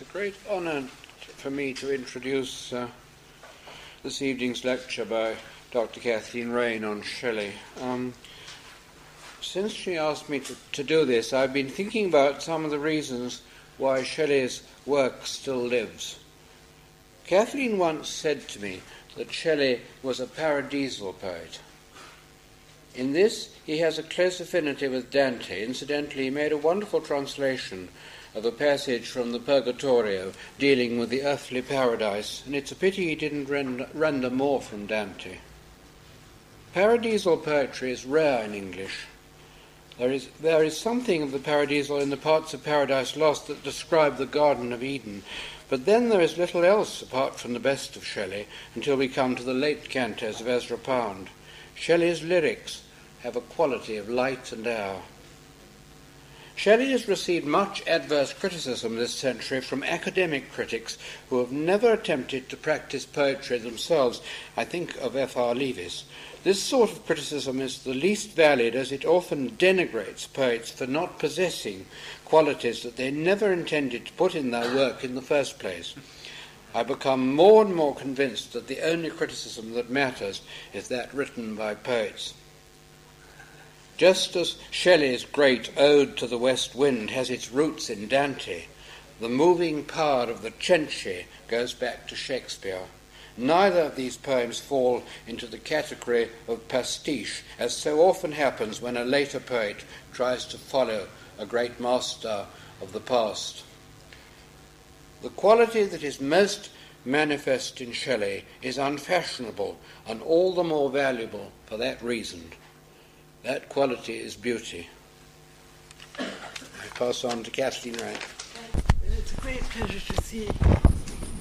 It's a great honour for me to introduce uh, this evening's lecture by Dr. Kathleen Raine on Shelley. Um, since she asked me to, to do this, I've been thinking about some of the reasons why Shelley's work still lives. Kathleen once said to me that Shelley was a paradisal poet. In this, he has a close affinity with Dante. Incidentally, he made a wonderful translation of a passage from the Purgatorio dealing with the earthly paradise, and it's a pity he didn't render, render more from Dante. Paradisal poetry is rare in English. There is, there is something of the paradisal in the parts of Paradise Lost that describe the Garden of Eden, but then there is little else apart from the best of Shelley until we come to the late cantos of Ezra Pound. Shelley's lyrics have a quality of light and air. Shelley has received much adverse criticism this century from academic critics who have never attempted to practice poetry themselves. I think of F.R. Leavis. This sort of criticism is the least valid as it often denigrates poets for not possessing qualities that they never intended to put in their work in the first place. I become more and more convinced that the only criticism that matters is that written by poets. Just as Shelley's great Ode to the West Wind has its roots in Dante, the moving power of the Cenci goes back to Shakespeare. Neither of these poems fall into the category of pastiche, as so often happens when a later poet tries to follow a great master of the past. The quality that is most manifest in Shelley is unfashionable and all the more valuable for that reason. That quality is beauty. I pass on to Kathleen Wright. It's a great pleasure to see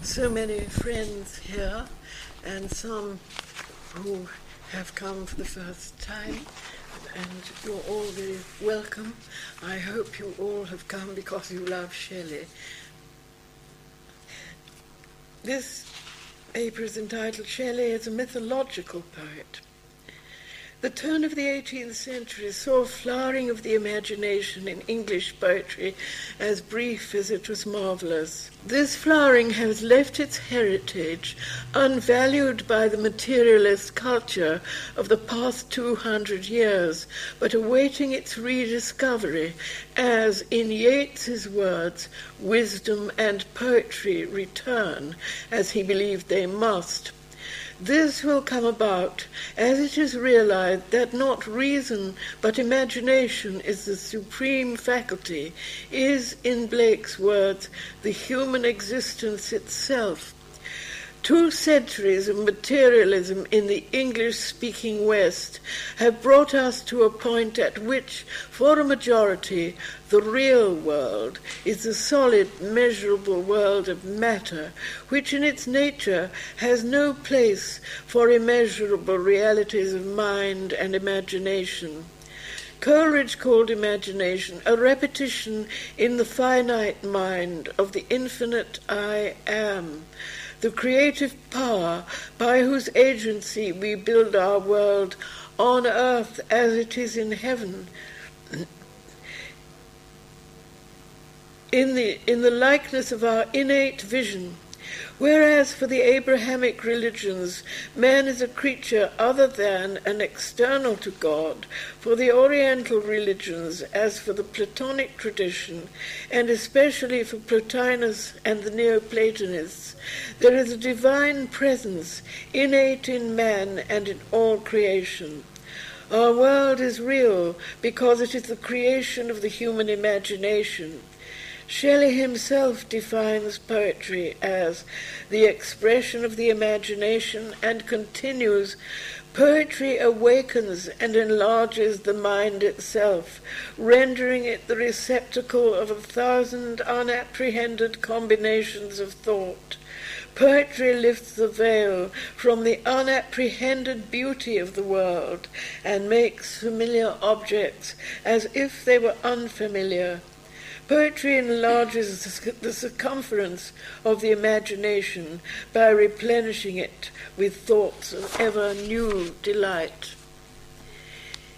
so many friends here and some who have come for the first time. And you're all very welcome. I hope you all have come because you love Shelley. This paper is entitled Shelley as a Mythological Poet. The turn of the 18th century saw a flowering of the imagination in English poetry as brief as it was marvelous. This flowering has left its heritage unvalued by the materialist culture of the past 200 years, but awaiting its rediscovery as, in Yeats's words, wisdom and poetry return, as he believed they must this will come about as it is realized that not reason but imagination is the supreme faculty, is, in Blake's words, the human existence itself. Two centuries of materialism in the English speaking West have brought us to a point at which, for a majority, the real world is the solid, measurable world of matter, which in its nature has no place for immeasurable realities of mind and imagination. Coleridge called imagination a repetition in the finite mind of the infinite I am the creative power by whose agency we build our world on earth as it is in heaven. In the, in the likeness of our innate vision, Whereas for the Abrahamic religions, man is a creature other than and external to God, for the Oriental religions, as for the Platonic tradition, and especially for Plotinus and the Neoplatonists, there is a divine presence innate in man and in all creation. Our world is real because it is the creation of the human imagination. Shelley himself defines poetry as the expression of the imagination and continues Poetry awakens and enlarges the mind itself, rendering it the receptacle of a thousand unapprehended combinations of thought. Poetry lifts the veil from the unapprehended beauty of the world and makes familiar objects as if they were unfamiliar. Poetry enlarges the circumference of the imagination by replenishing it with thoughts of ever new delight.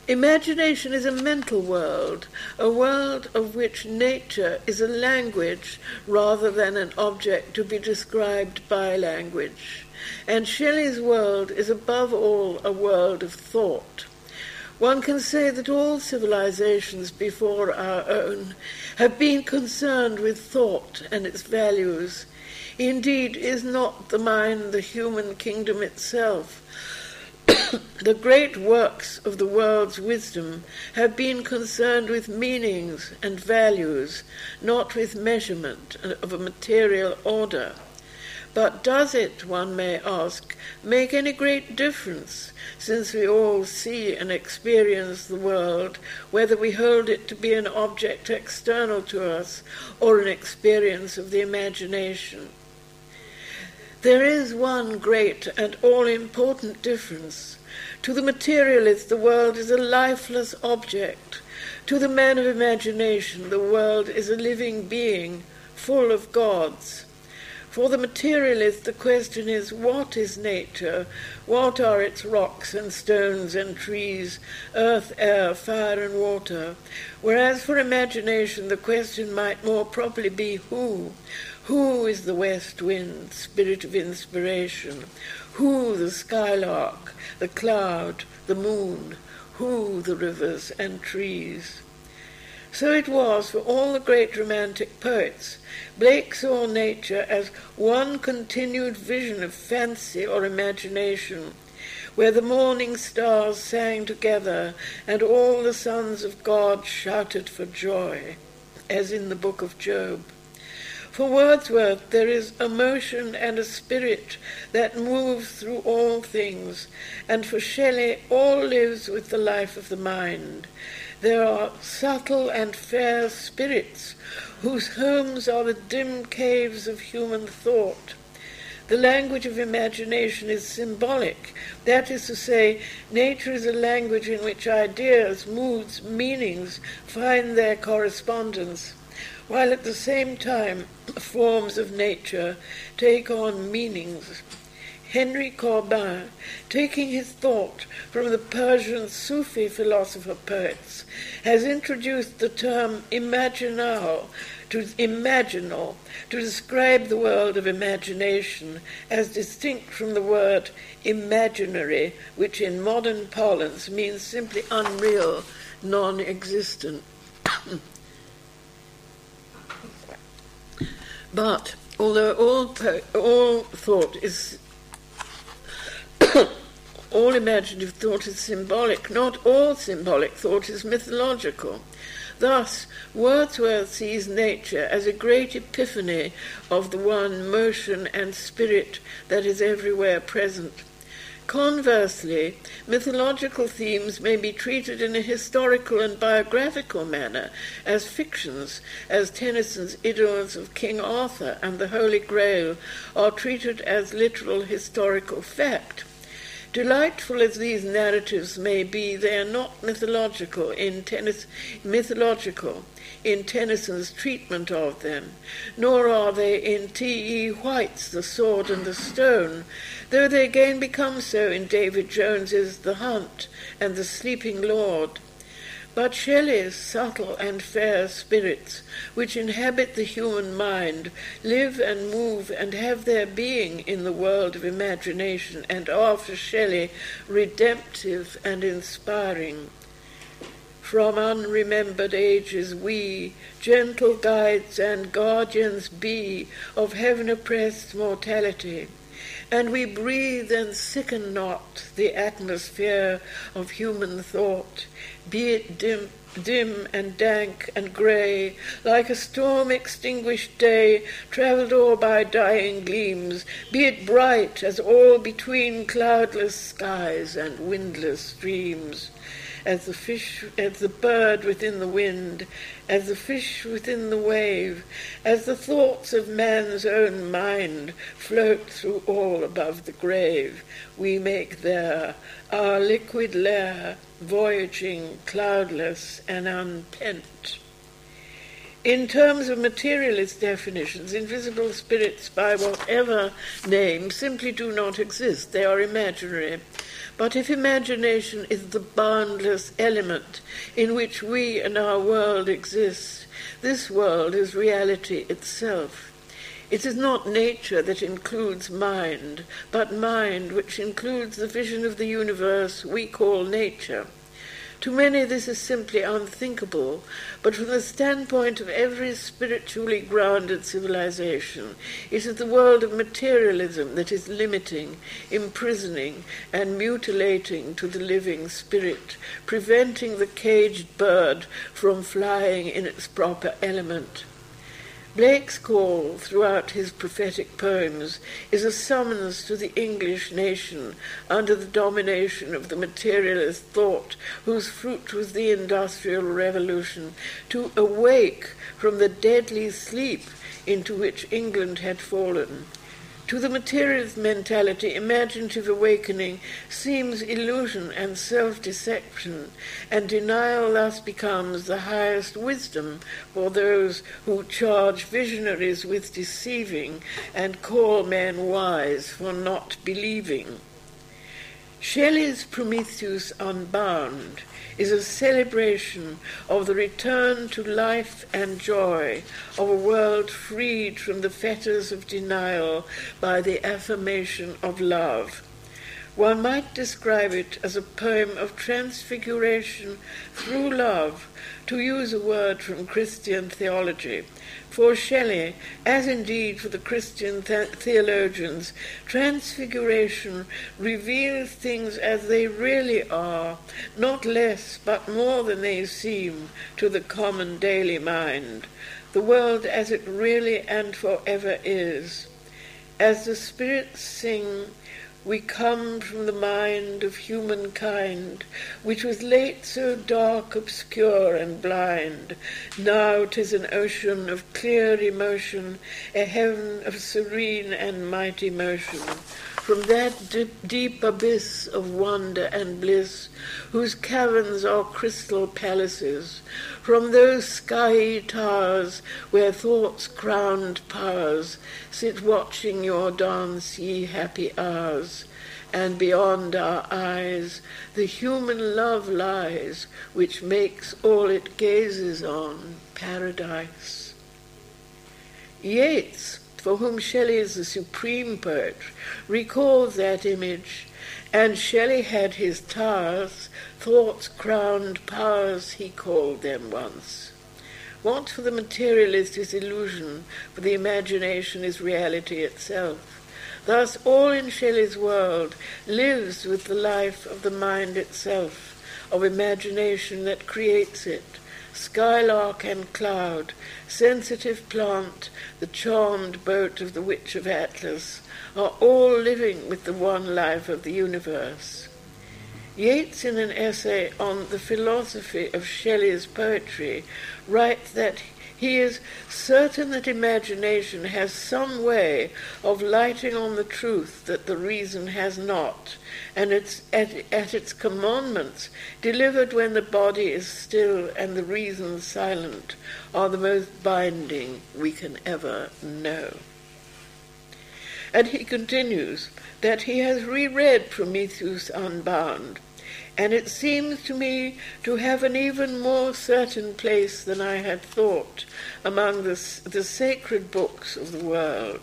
Imagination is a mental world, a world of which nature is a language rather than an object to be described by language. And Shelley's world is above all a world of thought. One can say that all civilizations before our own have been concerned with thought and its values. Indeed, is not the mind the human kingdom itself? the great works of the world's wisdom have been concerned with meanings and values, not with measurement of a material order. But does it, one may ask, make any great difference, since we all see and experience the world, whether we hold it to be an object external to us or an experience of the imagination? There is one great and all important difference. To the materialist, the world is a lifeless object. To the man of imagination, the world is a living being, full of gods. For the materialist, the question is what is nature? What are its rocks and stones and trees, earth, air, fire, and water? Whereas for imagination, the question might more properly be who? Who is the west wind, spirit of inspiration? Who the skylark, the cloud, the moon? Who the rivers and trees? So it was for all the great romantic poets. Blake saw nature as one continued vision of fancy or imagination, where the morning stars sang together and all the sons of God shouted for joy, as in the book of Job. For Wordsworth, there is a motion and a spirit that moves through all things, and for Shelley, all lives with the life of the mind. There are subtle and fair spirits whose homes are the dim caves of human thought. The language of imagination is symbolic. That is to say, nature is a language in which ideas, moods, meanings find their correspondence, while at the same time forms of nature take on meanings. Henry Corbin, taking his thought from the Persian Sufi philosopher poets, has introduced the term imaginal to imaginal to describe the world of imagination as distinct from the word imaginary, which in modern parlance means simply unreal, non existent. but although all, all thought is all imaginative thought is symbolic, not all symbolic thought is mythological. Thus, Wordsworth sees nature as a great epiphany of the one motion and spirit that is everywhere present. Conversely, mythological themes may be treated in a historical and biographical manner as fictions, as Tennyson's Idylls of King Arthur and the Holy Grail are treated as literal historical fact. Delightful as these narratives may be, they are not mythological in, mythological in Tennyson's treatment of them, nor are they in T. E. White's The Sword and the Stone, though they again become so in David Jones's The Hunt and The Sleeping Lord. But Shelley's subtle and fair spirits, which inhabit the human mind, live and move and have their being in the world of imagination, and are for Shelley redemptive and inspiring. From unremembered ages we, gentle guides and guardians be of heaven oppressed mortality, and we breathe and sicken not the atmosphere of human thought, be it dim, dim and dank and grey, like a storm extinguished day, travelled o'er by dying gleams, be it bright as all between cloudless skies and windless streams as the fish, as the bird within the wind, as the fish within the wave, as the thoughts of man's own mind float through all above the grave, we make there our liquid lair, voyaging, cloudless, and unpent. In terms of materialist definitions, invisible spirits, by whatever name, simply do not exist. They are imaginary. But if imagination is the boundless element in which we and our world exist, this world is reality itself. It is not nature that includes mind, but mind which includes the vision of the universe we call nature. To many, this is simply unthinkable, but from the standpoint of every spiritually grounded civilization, it is the world of materialism that is limiting, imprisoning, and mutilating to the living spirit, preventing the caged bird from flying in its proper element. Blake's call throughout his prophetic poems is a summons to the English nation under the domination of the materialist thought whose fruit was the Industrial Revolution to awake from the deadly sleep into which England had fallen to the materialist mentality, imaginative awakening seems illusion and self deception, and denial thus becomes the highest wisdom for those who charge visionaries with deceiving and call men wise for not believing. Shelley's Prometheus Unbound is a celebration of the return to life and joy of a world freed from the fetters of denial by the affirmation of love. One might describe it as a poem of transfiguration through love, to use a word from Christian theology, for Shelley, as indeed for the Christian th- theologians, transfiguration reveals things as they really are, not less but more than they seem to the common daily mind, the world as it really and forever is. As the spirits sing, we come from the mind of humankind, which was late so dark, obscure, and blind. Now 'tis an ocean of clear emotion, a heaven of serene and mighty motion. From that deep, deep abyss of wonder and bliss, whose caverns are crystal palaces, from those skiey towers where thought's crowned powers sit watching your dance, ye happy hours, and beyond our eyes the human love lies, which makes all it gazes on paradise. Yeats, for whom Shelley is the supreme poet, recalls that image and Shelley had his towers, thoughts crowned powers, he called them once. What for the materialist is illusion, for the imagination is reality itself. Thus, all in Shelley's world lives with the life of the mind itself, of imagination that creates it, skylark and cloud, sensitive plant, the charmed boat of the Witch of Atlas, are all living with the one life of the universe. Yeats, in an essay on the philosophy of Shelley's poetry, writes that he is certain that imagination has some way of lighting on the truth that the reason has not, and it's at, at its commandments, delivered when the body is still and the reason silent, are the most binding we can ever know. And he continues that he has reread Prometheus Unbound, and it seems to me to have an even more certain place than I had thought among the, the sacred books of the world.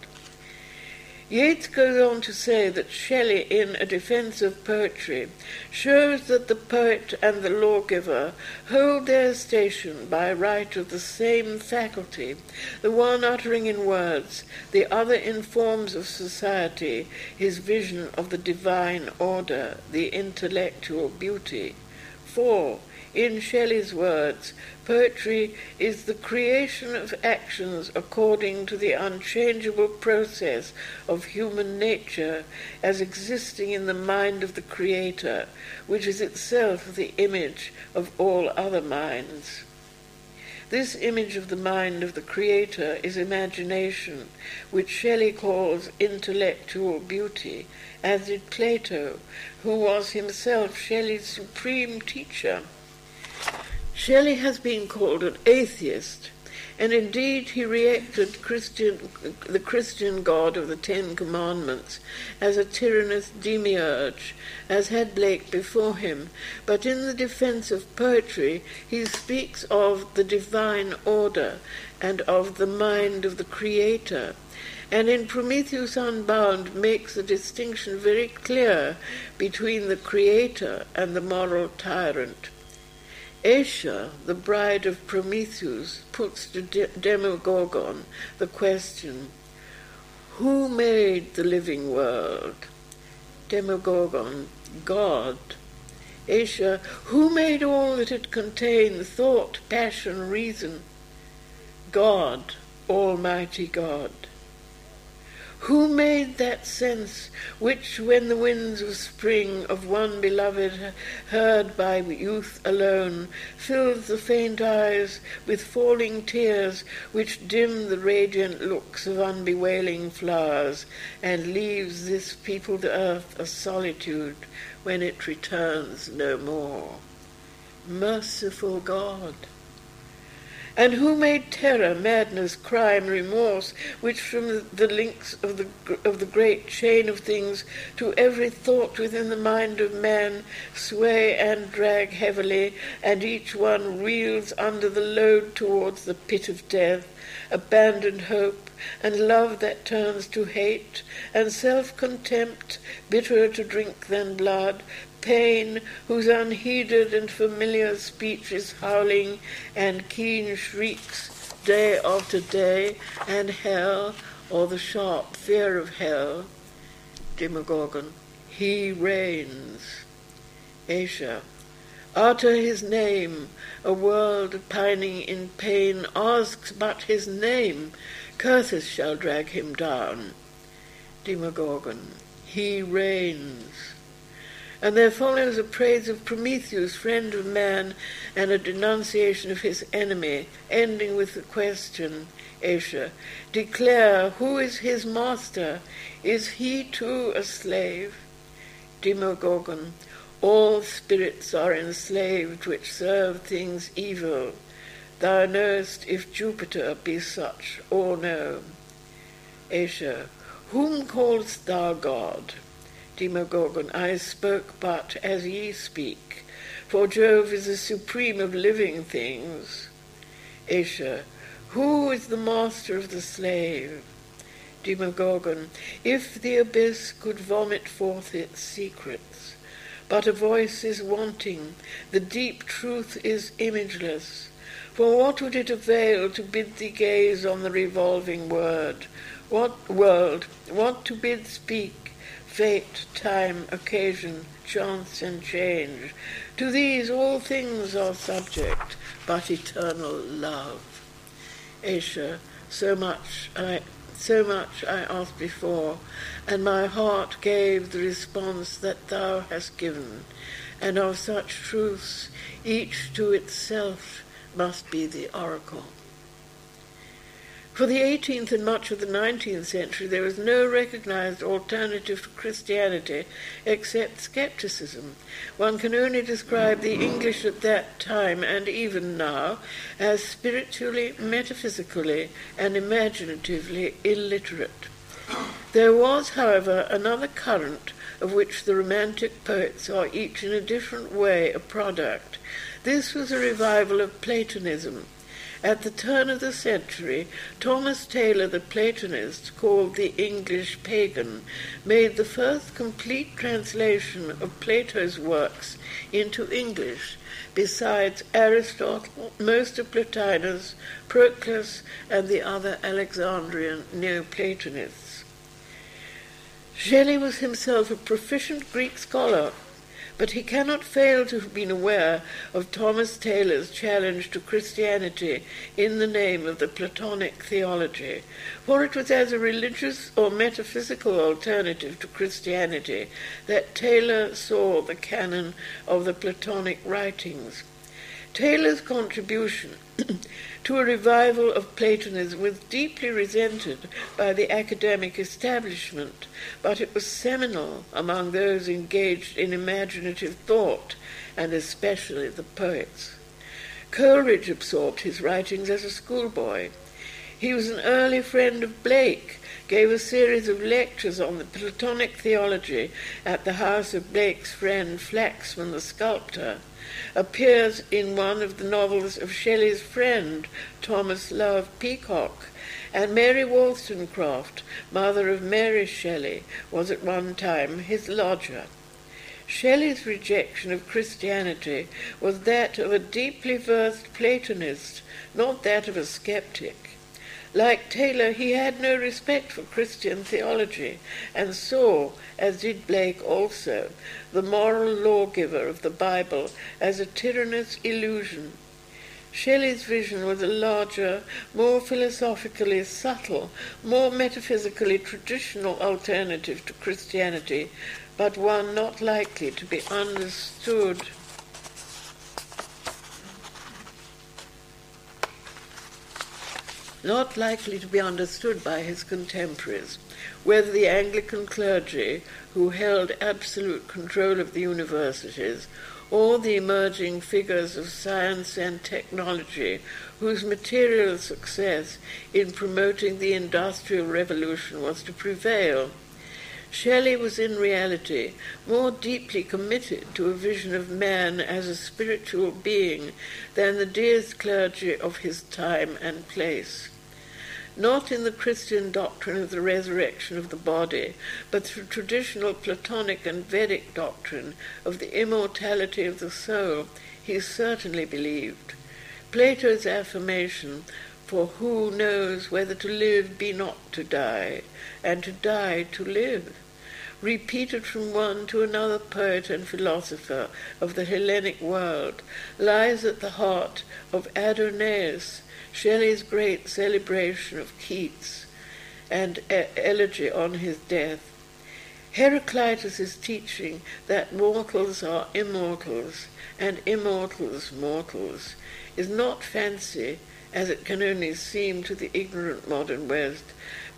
Yeats goes on to say that Shelley, in A Defence of Poetry, shows that the poet and the lawgiver hold their station by right of the same faculty, the one uttering in words, the other in forms of society, his vision of the divine order, the intellectual beauty. For, in Shelley's words, poetry is the creation of actions according to the unchangeable process of human nature as existing in the mind of the Creator, which is itself the image of all other minds. This image of the mind of the Creator is imagination, which Shelley calls intellectual beauty, as did Plato, who was himself Shelley's supreme teacher. Shelley has been called an atheist, and indeed he reacted Christian, the Christian God of the Ten Commandments as a tyrannous demiurge, as had Blake before him. But in the defense of poetry, he speaks of the divine order and of the mind of the Creator. And in Prometheus Unbound makes the distinction very clear between the Creator and the moral tyrant. Asia, the bride of Prometheus, puts to De- Demogorgon the question, Who made the living world? Demogorgon, God. Asia, who made all that it contained, thought, passion, reason? God, Almighty God. Who made that sense which, when the winds of spring of one beloved heard by youth alone, fills the faint eyes with falling tears which dim the radiant looks of unbewailing flowers, and leaves this peopled earth a solitude when it returns no more? Merciful God! And who made terror, madness, crime, remorse, which from the links of the, of the great chain of things to every thought within the mind of man sway and drag heavily, and each one reels under the load towards the pit of death, abandoned hope, and love that turns to hate, and self-contempt, bitterer to drink than blood, pain, whose unheeded and familiar speech is howling, and keen shrieks day after day, and hell, or the sharp fear of hell. Demogorgon, he reigns. Asia, utter his name, a world pining in pain asks but his name, curses shall drag him down. Demogorgon, he reigns and there follows a praise of Prometheus, friend of man, and a denunciation of his enemy, ending with the question, Asia, declare who is his master? Is he too a slave? Demogorgon, all spirits are enslaved which serve things evil. Thou knowest if Jupiter be such or no. Asia, whom callest thou God? Demogorgon, I spoke but as ye speak, for Jove is the supreme of living things. Asia, who is the master of the slave? Demogorgon, if the abyss could vomit forth its secrets, but a voice is wanting, the deep truth is imageless. For what would it avail to bid thee gaze on the revolving word? What world, what to bid speak? Fate, time, occasion, chance, and change. To these all things are subject, but eternal love. Asia, so much I so much I asked before, and my heart gave the response that thou hast given, and of such truths each to itself must be the oracle. For the 18th and much of the 19th century, there was no recognized alternative to Christianity except skepticism. One can only describe the English at that time and even now as spiritually, metaphysically, and imaginatively illiterate. There was, however, another current of which the Romantic poets are each in a different way a product. This was a revival of Platonism at the turn of the century, Thomas Taylor, the Platonist, called the English pagan, made the first complete translation of Plato's works into English, besides Aristotle, most of Plotinus, Proclus, and the other Alexandrian Neoplatonists. Shelley was himself a proficient Greek scholar but he cannot fail to have been aware of Thomas Taylor's challenge to Christianity in the name of the Platonic theology, for it was as a religious or metaphysical alternative to Christianity that Taylor saw the canon of the Platonic writings. Taylor's contribution to a revival of Platonism was deeply resented by the academic establishment, but it was seminal among those engaged in imaginative thought, and especially the poets. Coleridge absorbed his writings as a schoolboy. He was an early friend of Blake, gave a series of lectures on the Platonic theology at the house of Blake's friend Flaxman the sculptor, appears in one of the novels of Shelley's friend, Thomas Love Peacock, and Mary Wollstonecraft, mother of Mary Shelley, was at one time his lodger. Shelley's rejection of Christianity was that of a deeply versed Platonist, not that of a skeptic. Like Taylor, he had no respect for Christian theology and saw, as did Blake also, the moral lawgiver of the Bible as a tyrannous illusion. Shelley's vision was a larger, more philosophically subtle, more metaphysically traditional alternative to Christianity, but one not likely to be understood not likely to be understood by his contemporaries, whether the Anglican clergy, who held absolute control of the universities, or the emerging figures of science and technology, whose material success in promoting the Industrial Revolution was to prevail. Shelley was in reality more deeply committed to a vision of man as a spiritual being than the deist clergy of his time and place not in the Christian doctrine of the resurrection of the body, but through traditional Platonic and Vedic doctrine of the immortality of the soul, he certainly believed. Plato's affirmation, for who knows whether to live be not to die, and to die to live, repeated from one to another poet and philosopher of the Hellenic world, lies at the heart of Adonais, Shelley's great celebration of Keats and elegy on his death. Heraclitus' teaching that mortals are immortals and immortals mortals is not fancy, as it can only seem to the ignorant modern West,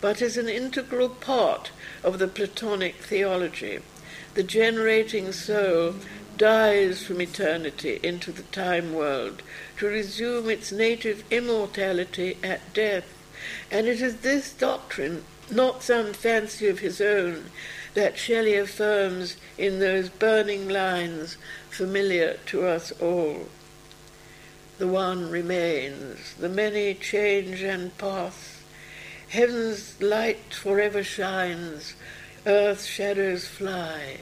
but is an integral part of the Platonic theology. The generating soul dies from eternity into the time world to resume its native immortality at death. And it is this doctrine, not some fancy of his own, that Shelley affirms in those burning lines familiar to us all. The one remains, the many change and pass. Heaven's light forever shines, earth's shadows fly.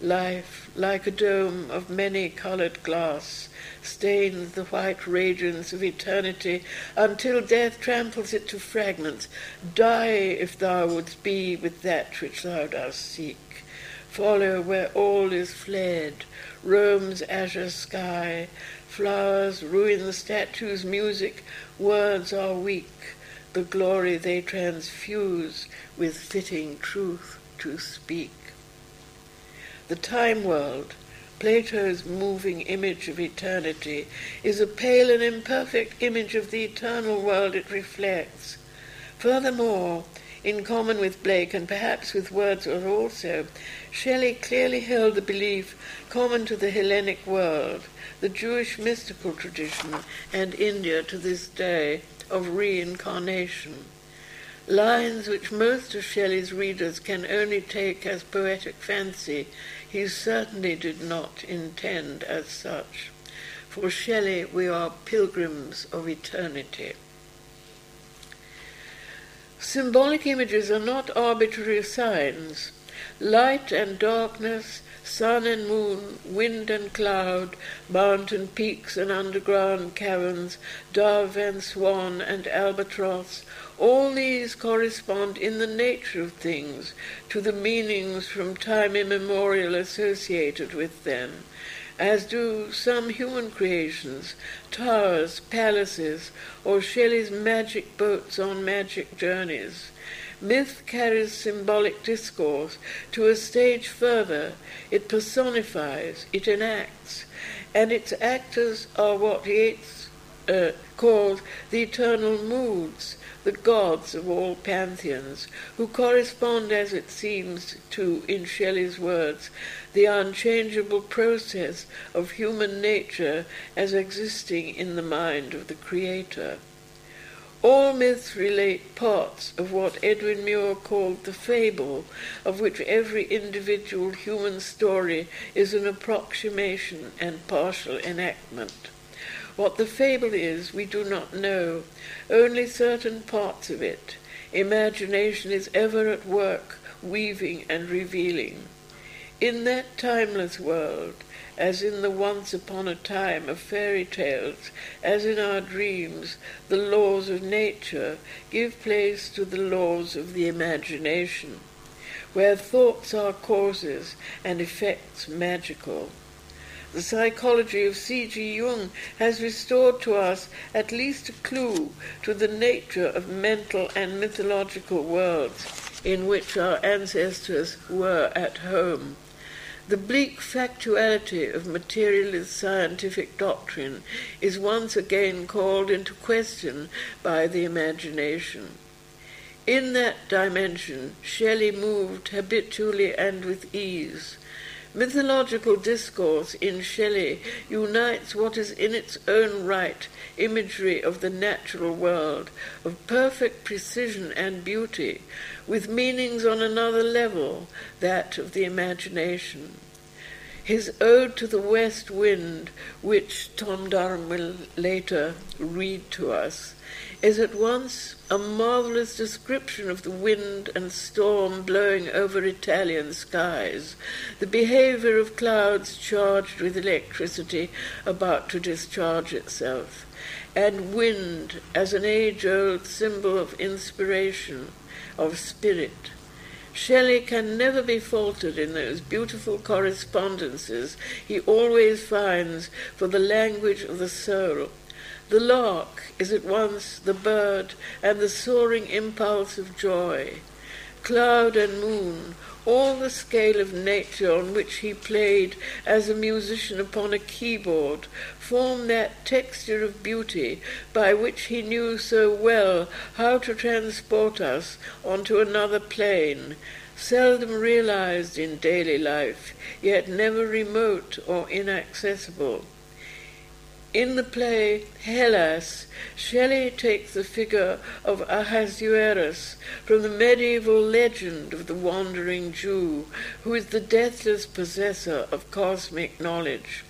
Life, like a dome of many-coloured glass, stains the white radiance of eternity until death tramples it to fragments. Die if thou wouldst be with that which thou dost seek. Follow where all is fled, Rome's azure sky. Flowers ruin the statue's music, words are weak. The glory they transfuse with fitting truth to speak. The time world, Plato's moving image of eternity, is a pale and imperfect image of the eternal world it reflects. Furthermore, in common with Blake and perhaps with Wordsworth also, Shelley clearly held the belief common to the Hellenic world, the Jewish mystical tradition, and India to this day, of reincarnation. Lines which most of Shelley's readers can only take as poetic fancy he certainly did not intend as such. For Shelley, we are pilgrims of eternity. Symbolic images are not arbitrary signs. Light and darkness, sun and moon, wind and cloud, mountain peaks and underground caverns, dove and swan and albatross, all these correspond in the nature of things to the meanings from time immemorial associated with them, as do some human creations, towers, palaces, or Shelley's magic boats on magic journeys. Myth carries symbolic discourse to a stage further. It personifies, it enacts, and its actors are what Yeats uh, calls the eternal moods, the gods of all pantheons, who correspond, as it seems, to, in Shelley's words, the unchangeable process of human nature as existing in the mind of the Creator. All myths relate parts of what Edwin Muir called the fable, of which every individual human story is an approximation and partial enactment. What the fable is, we do not know, only certain parts of it. Imagination is ever at work, weaving and revealing. In that timeless world, as in the once upon a time of fairy tales, as in our dreams, the laws of nature give place to the laws of the imagination, where thoughts are causes and effects magical. The psychology of C.G. Jung has restored to us at least a clue to the nature of mental and mythological worlds in which our ancestors were at home. The bleak factuality of materialist scientific doctrine is once again called into question by the imagination. In that dimension, Shelley moved habitually and with ease. Mythological discourse in Shelley unites what is in its own right imagery of the natural world, of perfect precision and beauty, with meanings on another level, that of the imagination. His Ode to the West Wind, which Tom Durham will later read to us, is at once a marvelous description of the wind and storm blowing over Italian skies, the behavior of clouds charged with electricity about to discharge itself, and wind as an age old symbol of inspiration, of spirit. Shelley can never be faulted in those beautiful correspondences he always finds for the language of the soul. The lark is at once the bird and the soaring impulse of joy. Cloud and moon all the scale of nature on which he played as a musician upon a keyboard form that texture of beauty by which he knew so well how to transport us onto another plane, seldom realized in daily life, yet never remote or inaccessible. In the play Hellas, Shelley takes the figure of Ahasuerus from the medieval legend of the wandering Jew, who is the deathless possessor of cosmic knowledge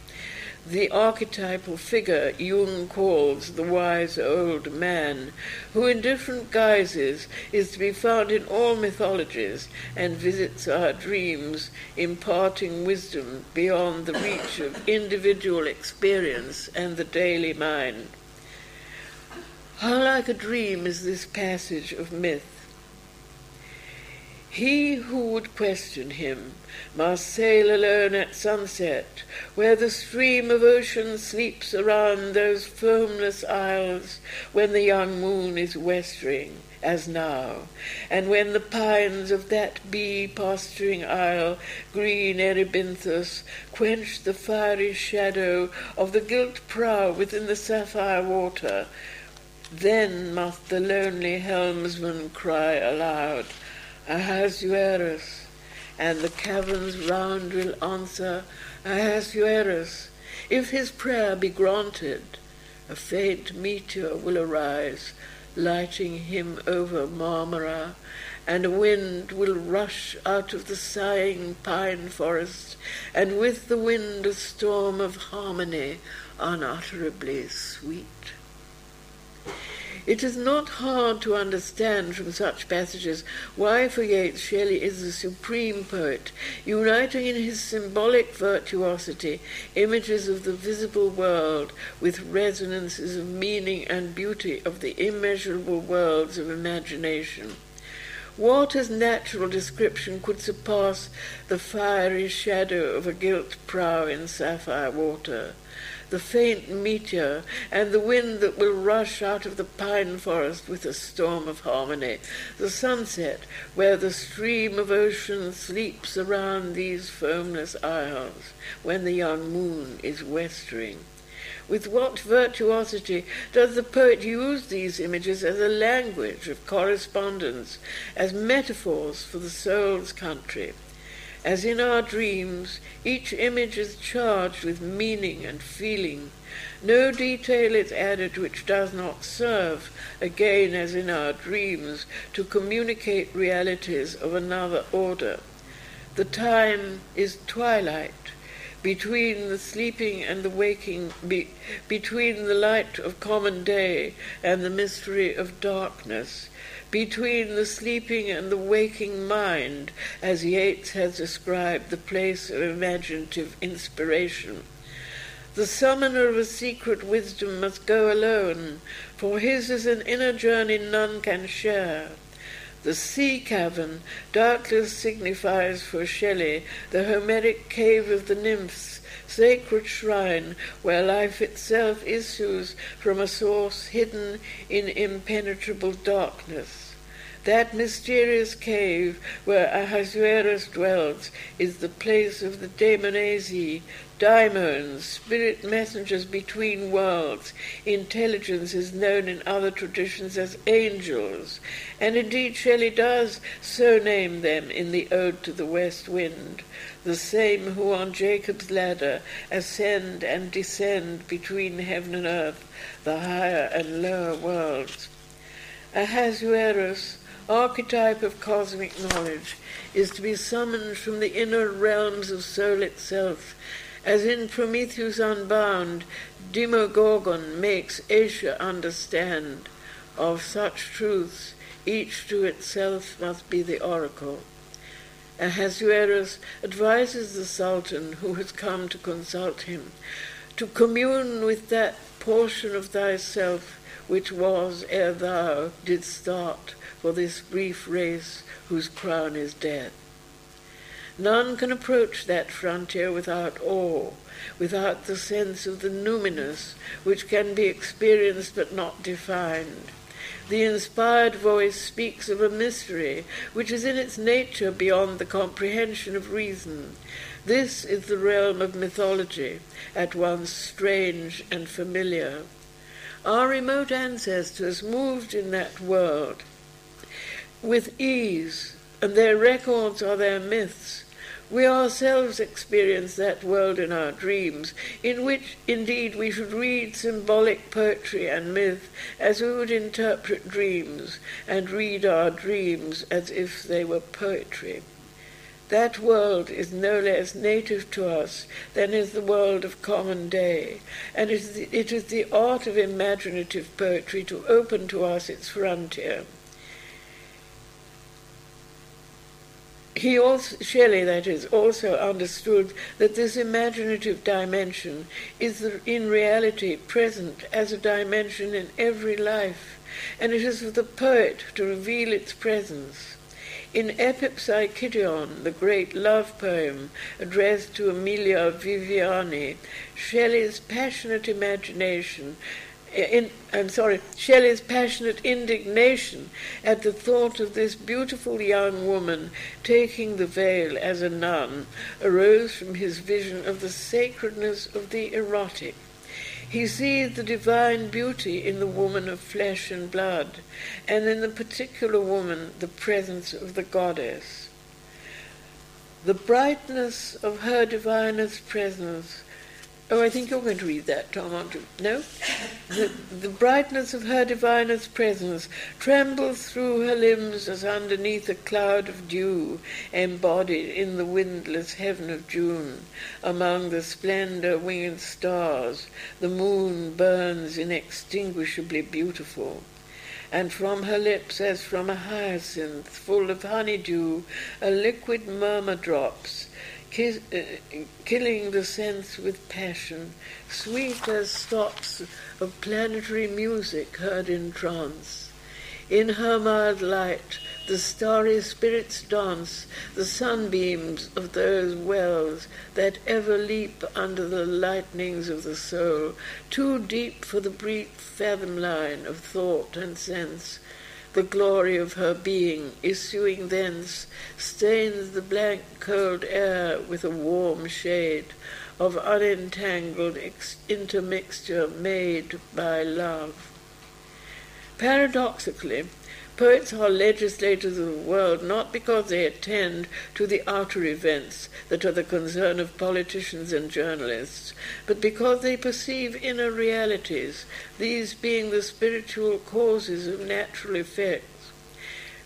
the archetypal figure Jung calls the wise old man, who in different guises is to be found in all mythologies and visits our dreams, imparting wisdom beyond the reach of individual experience and the daily mind. How like a dream is this passage of myth. He who would question him must sail alone at sunset, where the stream of ocean sleeps around those foamless isles when the young moon is westering, as now, and when the pines of that bee pasturing isle, green Erebinthus, quench the fiery shadow of the gilt prow within the sapphire water. Then must the lonely helmsman cry aloud, Ahasuerus, and the caverns round will answer, Ahasuerus. If his prayer be granted, a faint meteor will arise, lighting him over Marmara, and a wind will rush out of the sighing pine forest, and with the wind a storm of harmony unutterably sweet. It is not hard to understand from such passages why for Yeats Shelley is the supreme poet, uniting in his symbolic virtuosity images of the visible world with resonances of meaning and beauty of the immeasurable worlds of imagination. What as natural description could surpass the fiery shadow of a gilt prow in sapphire water? The faint meteor, and the wind that will rush out of the pine forest with a storm of harmony, the sunset, where the stream of ocean sleeps around these foamless isles, when the young moon is westering. With what virtuosity does the poet use these images as a language of correspondence, as metaphors for the soul's country? As in our dreams, each image is charged with meaning and feeling. No detail is added which does not serve, again as in our dreams, to communicate realities of another order. The time is twilight, between the sleeping and the waking, be, between the light of common day and the mystery of darkness, between the sleeping and the waking mind, as Yeats has described the place of imaginative inspiration. The summoner of a secret wisdom must go alone, for his is an inner journey none can share. The sea cavern doubtless signifies for Shelley the Homeric cave of the nymphs, sacred shrine where life itself issues from a source hidden in impenetrable darkness. That mysterious cave where Ahasuerus dwells is the place of the Daemonazi, daimons, spirit messengers between worlds. Intelligence is known in other traditions as angels, and indeed Shelley does so name them in the Ode to the West Wind, the same who on Jacob's ladder ascend and descend between heaven and earth, the higher and lower worlds. Ahasuerus, archetype of cosmic knowledge, is to be summoned from the inner realms of soul itself as in Prometheus Unbound, Demogorgon makes Asia understand of such truths, each to itself must be the oracle. Ahasuerus advises the Sultan who has come to consult him to commune with that portion of thyself which was ere thou didst start for this brief race whose crown is death. None can approach that frontier without awe, without the sense of the numinous, which can be experienced but not defined. The inspired voice speaks of a mystery which is in its nature beyond the comprehension of reason. This is the realm of mythology, at once strange and familiar. Our remote ancestors moved in that world with ease, and their records are their myths. We ourselves experience that world in our dreams, in which indeed we should read symbolic poetry and myth as we would interpret dreams, and read our dreams as if they were poetry. That world is no less native to us than is the world of common day, and it is the, it is the art of imaginative poetry to open to us its frontier. He also, Shelley, that is, also understood that this imaginative dimension is in reality present as a dimension in every life, and it is for the poet to reveal its presence. In Epipsychidion, the great love poem addressed to Emilia Viviani, Shelley's passionate imagination in, I'm sorry, Shelley's passionate indignation at the thought of this beautiful young woman taking the veil as a nun arose from his vision of the sacredness of the erotic. He sees the divine beauty in the woman of flesh and blood, and in the particular woman the presence of the goddess. The brightness of her divinest presence Oh, I think you're going to read that, Tom, aren't you? No? The, the brightness of her divinest presence trembles through her limbs as underneath a cloud of dew, embodied in the windless heaven of June. Among the splendor winged stars, the moon burns inextinguishably beautiful and from her lips, as from a hyacinth full of honeydew, a liquid murmur drops, kiss, uh, killing the sense with passion, sweet as stops of planetary music heard in trance. In her mild light, the starry spirits dance, the sunbeams of those wells that ever leap under the lightnings of the soul, too deep for the brief fathom line of thought and sense, the glory of her being, issuing thence, stains the blank cold air with a warm shade of unentangled intermixture made by love. Paradoxically, Poets are legislators of the world not because they attend to the outer events that are the concern of politicians and journalists, but because they perceive inner realities, these being the spiritual causes of natural effects.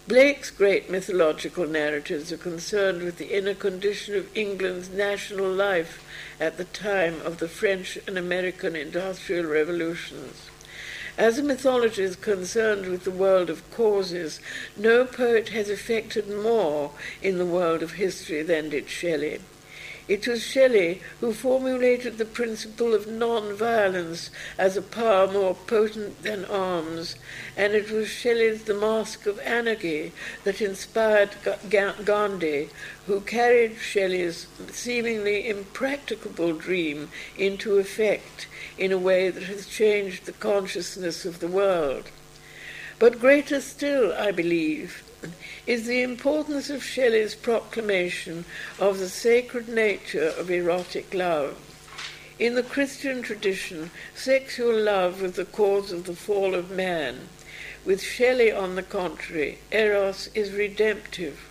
Blake's great mythological narratives are concerned with the inner condition of England's national life at the time of the French and American industrial revolutions. As a mythologist concerned with the world of causes, no poet has effected more in the world of history than did Shelley. It was Shelley who formulated the principle of non-violence as a power more potent than arms, and it was Shelley's The Mask of Anarchy that inspired Gandhi, who carried Shelley's seemingly impracticable dream into effect in a way that has changed the consciousness of the world. But greater still, I believe, is the importance of Shelley's proclamation of the sacred nature of erotic love. In the Christian tradition, sexual love was the cause of the fall of man. With Shelley, on the contrary, eros is redemptive.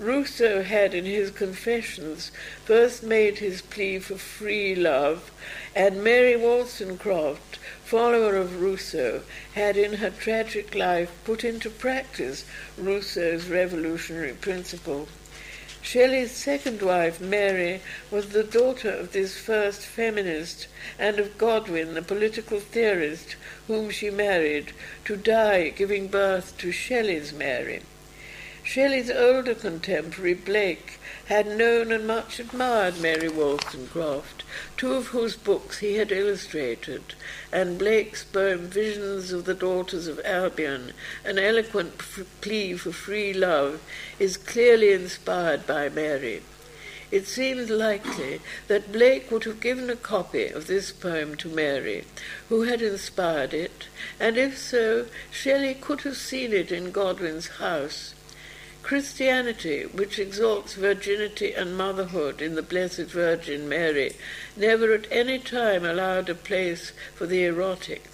Rousseau had in his Confessions first made his plea for free love, and Mary Wollstonecraft follower of Rousseau, had in her tragic life put into practice Rousseau's revolutionary principle. Shelley's second wife, Mary, was the daughter of this first feminist and of Godwin, the political theorist, whom she married, to die giving birth to Shelley's Mary. Shelley's older contemporary, Blake, had known and much admired Mary Wollstonecraft, two of whose books he had illustrated, and Blake's poem Visions of the Daughters of Albion, an eloquent plea for free love, is clearly inspired by Mary. It seems likely that Blake would have given a copy of this poem to Mary, who had inspired it, and if so, Shelley could have seen it in Godwin's house Christianity, which exalts virginity and motherhood in the Blessed Virgin Mary, never at any time allowed a place for the erotic.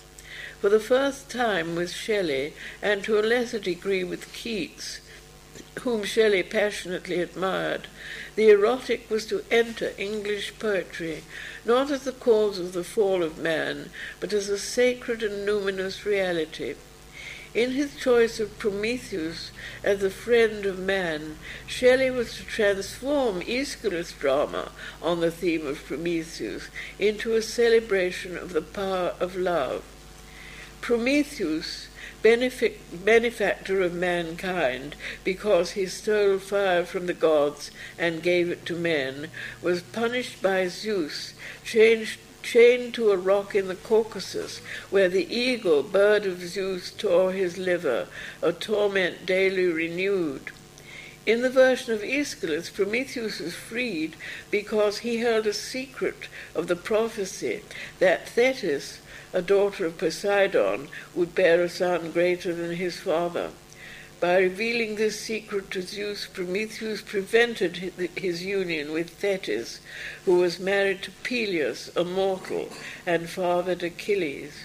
For the first time with Shelley, and to a lesser degree with Keats, whom Shelley passionately admired, the erotic was to enter English poetry, not as the cause of the fall of man, but as a sacred and luminous reality. In his choice of Prometheus as the friend of man, Shelley was to transform Aeschylus' drama on the theme of Prometheus into a celebration of the power of love. Prometheus, benefactor of mankind because he stole fire from the gods and gave it to men, was punished by Zeus, changed chained to a rock in the Caucasus, where the eagle, bird of Zeus, tore his liver, a torment daily renewed. In the version of Aeschylus, Prometheus was freed because he held a secret of the prophecy that Thetis, a daughter of Poseidon, would bear a son greater than his father. By revealing this secret to Zeus, Prometheus prevented his union with Thetis, who was married to Peleus, a mortal, and fathered Achilles.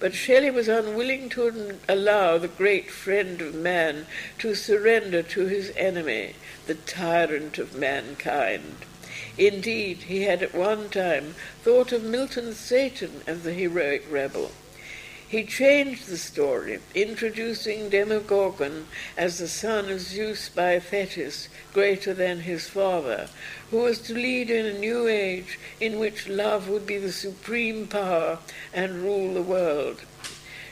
But Shelley was unwilling to allow the great friend of man to surrender to his enemy, the tyrant of mankind. Indeed, he had at one time thought of Milton's Satan as the heroic rebel. He changed the story, introducing Demogorgon as the son of Zeus by Thetis, greater than his father, who was to lead in a new age in which love would be the supreme power and rule the world.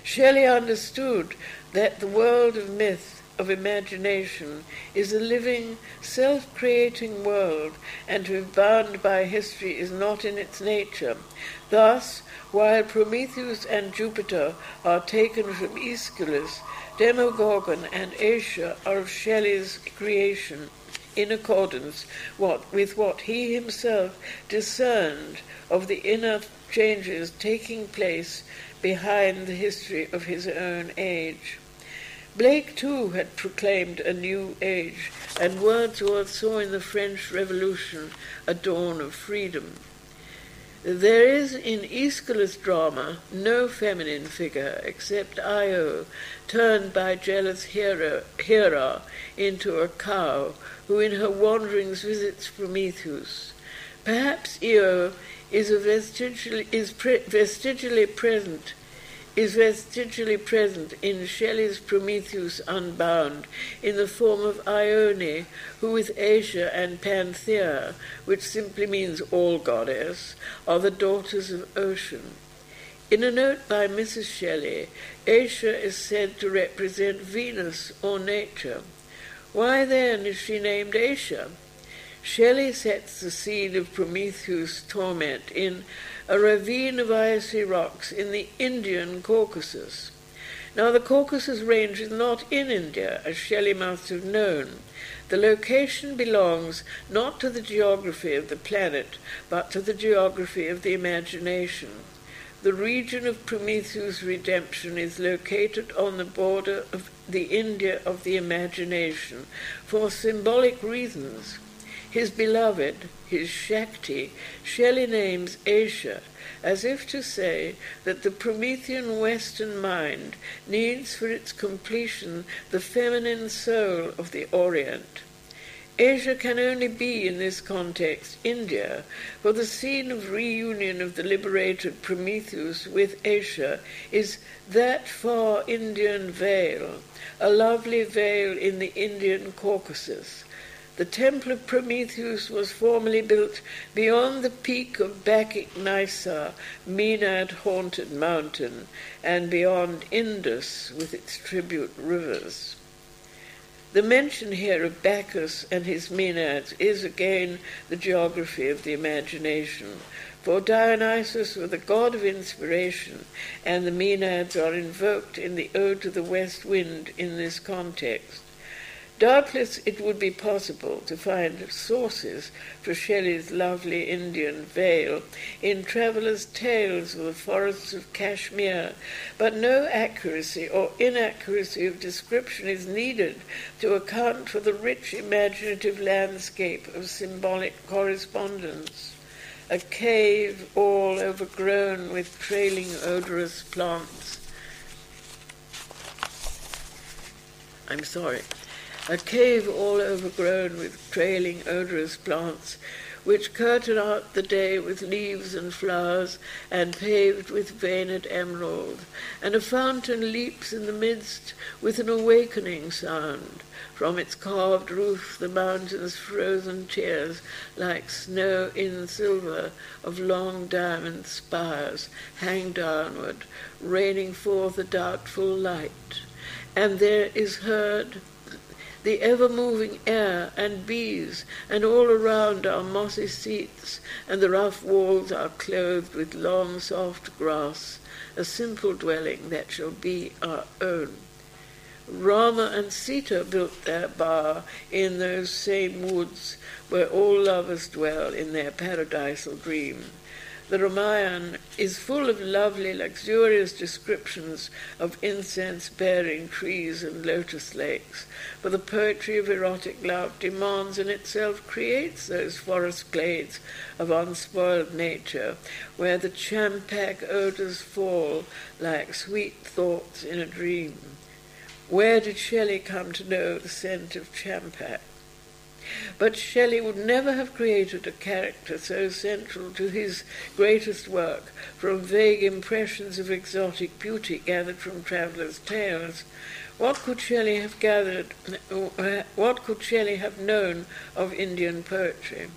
Shelley understood that the world of myth, of imagination, is a living, self-creating world, and to be bound by history is not in its nature. Thus, while Prometheus and Jupiter are taken from Aeschylus, Demogorgon and Asia are of Shelley's creation in accordance what, with what he himself discerned of the inner changes taking place behind the history of his own age. Blake, too, had proclaimed a new age, and Wordsworth saw in the French Revolution a dawn of freedom. There is in Aeschylus' drama no feminine figure except Io, turned by jealous Hera, Hera into a cow, who in her wanderings visits Prometheus. Perhaps Io is, is pre- vestigially present is vestigially present in Shelley's Prometheus Unbound in the form of Ione, who with Asia and Panthea, which simply means all goddess, are the daughters of ocean. In a note by Mrs. Shelley, Asia is said to represent Venus or nature. Why then is she named Asia? Shelley sets the scene of Prometheus' torment in a ravine of icy rocks in the Indian Caucasus. Now, the Caucasus range is not in India, as Shelley must have known. The location belongs not to the geography of the planet, but to the geography of the imagination. The region of Prometheus' redemption is located on the border of the India of the imagination for symbolic reasons. His beloved, his Shakti, Shelley names Asia, as if to say that the Promethean Western mind needs for its completion the feminine soul of the Orient. Asia can only be, in this context, India, for the scene of reunion of the liberated Prometheus with Asia is that far Indian vale, a lovely vale in the Indian Caucasus, the temple of Prometheus was formerly built beyond the peak of Bacchic Nysa, Maenad haunted mountain, and beyond Indus with its tribute rivers. The mention here of Bacchus and his Maenads is again the geography of the imagination, for Dionysus was the god of inspiration, and the Maenads are invoked in the Ode to the West Wind in this context. Doubtless it would be possible to find sources for Shelley's lovely Indian vale in travellers' tales of the forests of Kashmir, but no accuracy or inaccuracy of description is needed to account for the rich imaginative landscape of symbolic correspondence. A cave all overgrown with trailing odorous plants. I'm sorry a cave all overgrown with trailing odorous plants, which curtain out the day with leaves and flowers, and paved with veined emerald, and a fountain leaps in the midst with an awakening sound. From its carved roof the mountain's frozen tears, like snow in silver of long diamond spires, hang downward, raining forth a doubtful light. And there is heard the ever moving air and bees, and all around are mossy seats, and the rough walls are clothed with long soft grass, a simple dwelling that shall be our own. Rama and Sita built their bower in those same woods where all lovers dwell in their paradisal dream. The Ramayana is full of lovely, luxurious descriptions of incense bearing trees and lotus lakes, for the poetry of erotic love demands and itself creates those forest glades of unspoiled nature, where the champak odours fall like sweet thoughts in a dream. Where did Shelley come to know the scent of champak? But Shelley would never have created a character so central to his greatest work from vague impressions of exotic beauty gathered from travellers' tales. What could Shelley have gathered, uh, what could Shelley have known of Indian poetry?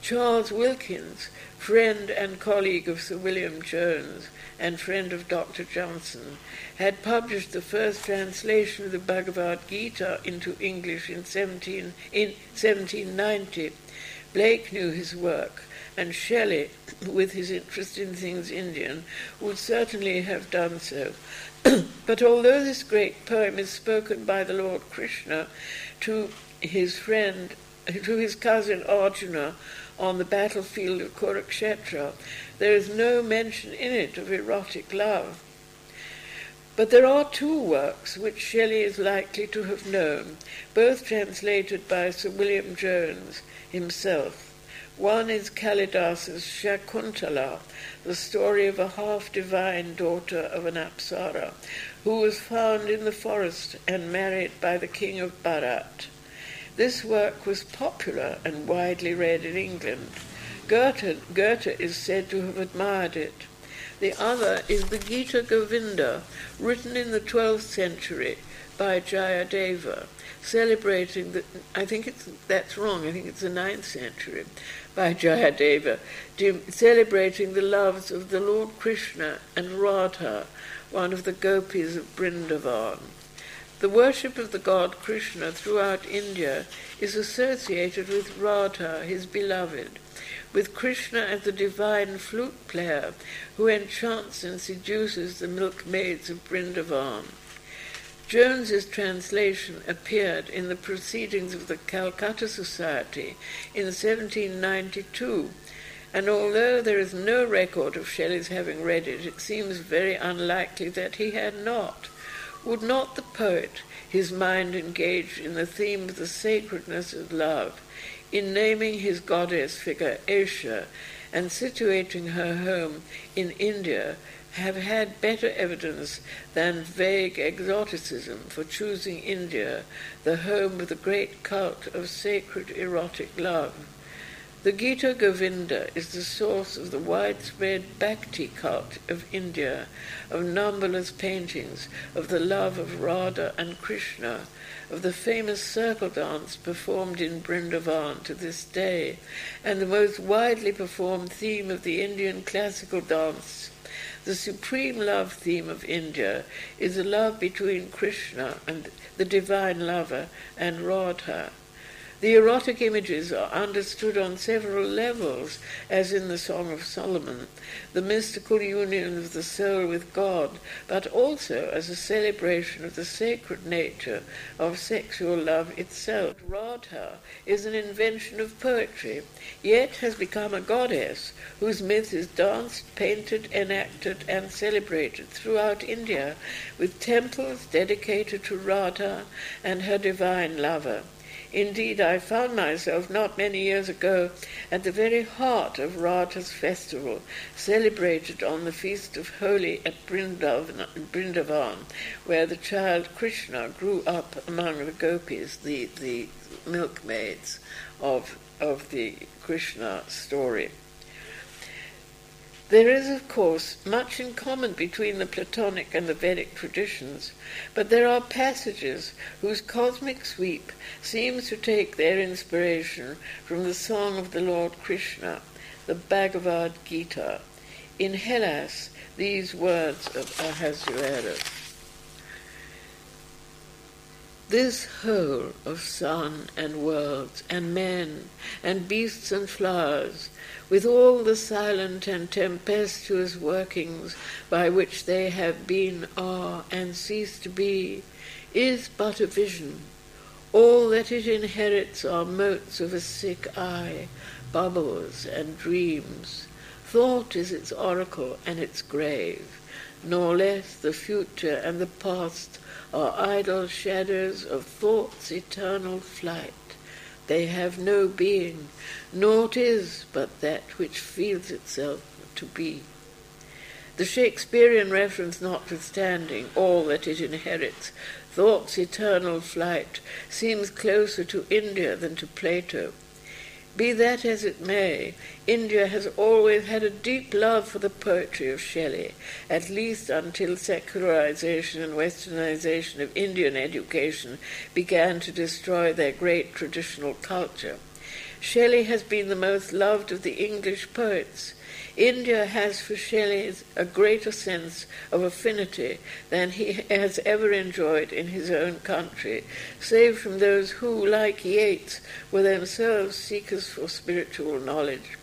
Charles Wilkins, friend and colleague of Sir William Jones, and friend of Dr. Johnson, had published the first translation of the Bhagavad Gita into English in, 17, in 1790. Blake knew his work, and Shelley, with his interest in things Indian, would certainly have done so. but although this great poem is spoken by the Lord Krishna to his friend, to his cousin Arjuna, on the battlefield of Kurukshetra, there is no mention in it of erotic love. But there are two works which Shelley is likely to have known, both translated by Sir William Jones himself. One is Kalidas's Shakuntala, the story of a half-divine daughter of an Apsara, who was found in the forest and married by the king of Bharat. This work was popular and widely read in England. Goethe, Goethe is said to have admired it. The other is the Gita Govinda, written in the 12th century by Jayadeva, celebrating the, I think it's, that's wrong, I think it's the 9th century, by Jayadeva, celebrating the loves of the Lord Krishna and Radha, one of the gopis of Brindavan. The worship of the god Krishna throughout India is associated with Radha, his beloved, with Krishna as the divine flute player who enchants and seduces the milkmaids of Brindavan. Jones's translation appeared in the Proceedings of the Calcutta Society in 1792, and although there is no record of Shelley's having read it, it seems very unlikely that he had not. Would not the poet, his mind engaged in the theme of the sacredness of love, in naming his goddess figure Asia and situating her home in India, have had better evidence than vague exoticism for choosing India, the home of the great cult of sacred erotic love. The Gita Govinda is the source of the widespread Bhakti cult of India, of numberless paintings of the love of Radha and Krishna, of the famous circle dance performed in Brindavan to this day, and the most widely performed theme of the Indian classical dance. The supreme love theme of India is the love between Krishna and the divine lover and Radha. The erotic images are understood on several levels, as in the Song of Solomon, the mystical union of the soul with God, but also as a celebration of the sacred nature of sexual love itself. Radha is an invention of poetry, yet has become a goddess whose myth is danced, painted, enacted, and celebrated throughout India, with temples dedicated to Radha and her divine lover. Indeed, I found myself not many years ago at the very heart of Radha's festival, celebrated on the feast of Holi at Brindavan, where the child Krishna grew up among the gopis, the, the milkmaids of, of the Krishna story. There is, of course, much in common between the Platonic and the Vedic traditions, but there are passages whose cosmic sweep seems to take their inspiration from the song of the Lord Krishna, the Bhagavad Gita. In Hellas, these words of Ahasuerus. This whole of sun and worlds and men and beasts and flowers with all the silent and tempestuous workings by which they have been, are, and cease to be, is but a vision. All that it inherits are motes of a sick eye, bubbles and dreams. Thought is its oracle and its grave, nor less the future and the past are idle shadows of thought's eternal flight. They have no being, naught is but that which feels itself to be. The Shakespearean reference notwithstanding all that it inherits, thought's eternal flight seems closer to India than to Plato. Be that as it may, India has always had a deep love for the poetry of Shelley, at least until secularization and westernization of Indian education began to destroy their great traditional culture. Shelley has been the most loved of the English poets. India has for Shelley a greater sense of affinity than he has ever enjoyed in his own country, save from those who, like Yeats, were themselves seekers for spiritual knowledge.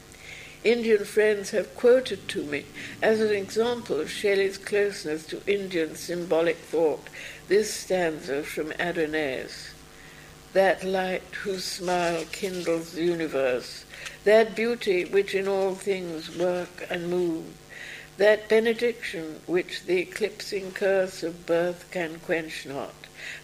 Indian friends have quoted to me as an example of Shelley's closeness to Indian symbolic thought this stanza from Adonais. That light whose smile kindles the universe that beauty which in all things work and move, that benediction which the eclipsing curse of birth can quench not,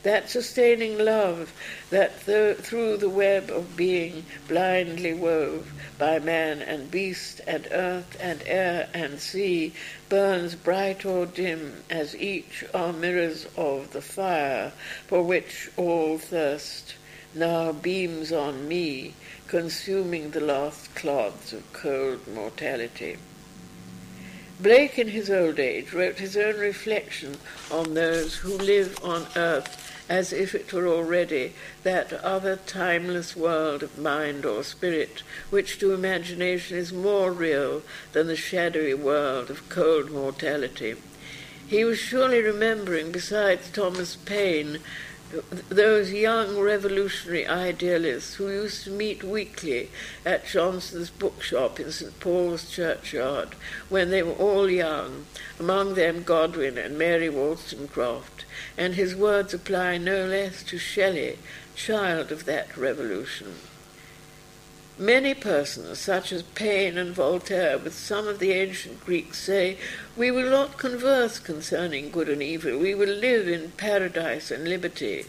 that sustaining love that th- through the web of being blindly wove by man and beast and earth and air and sea burns bright or dim as each are mirrors of the fire for which all thirst now beams on me consuming the last clods of cold mortality. Blake, in his old age, wrote his own reflection on those who live on earth as if it were already that other timeless world of mind or spirit, which to imagination is more real than the shadowy world of cold mortality. He was surely remembering, besides Thomas Paine, those young revolutionary idealists who used to meet weekly at Johnson's bookshop in St. Paul's Churchyard when they were all young, among them Godwin and Mary Wollstonecraft, and his words apply no less to Shelley, child of that revolution. Many persons, such as Paine and Voltaire, with some of the ancient Greeks, say, We will not converse concerning good and evil, we will live in paradise and liberty.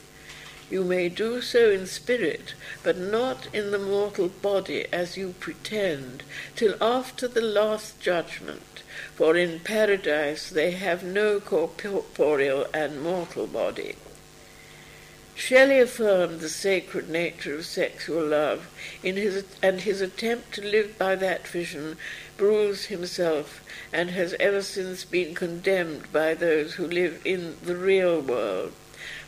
You may do so in spirit, but not in the mortal body as you pretend, till after the last judgment, for in paradise they have no corporeal and mortal body. Shelley affirmed the sacred nature of sexual love, in his, and his attempt to live by that vision bruised himself and has ever since been condemned by those who live in the real world.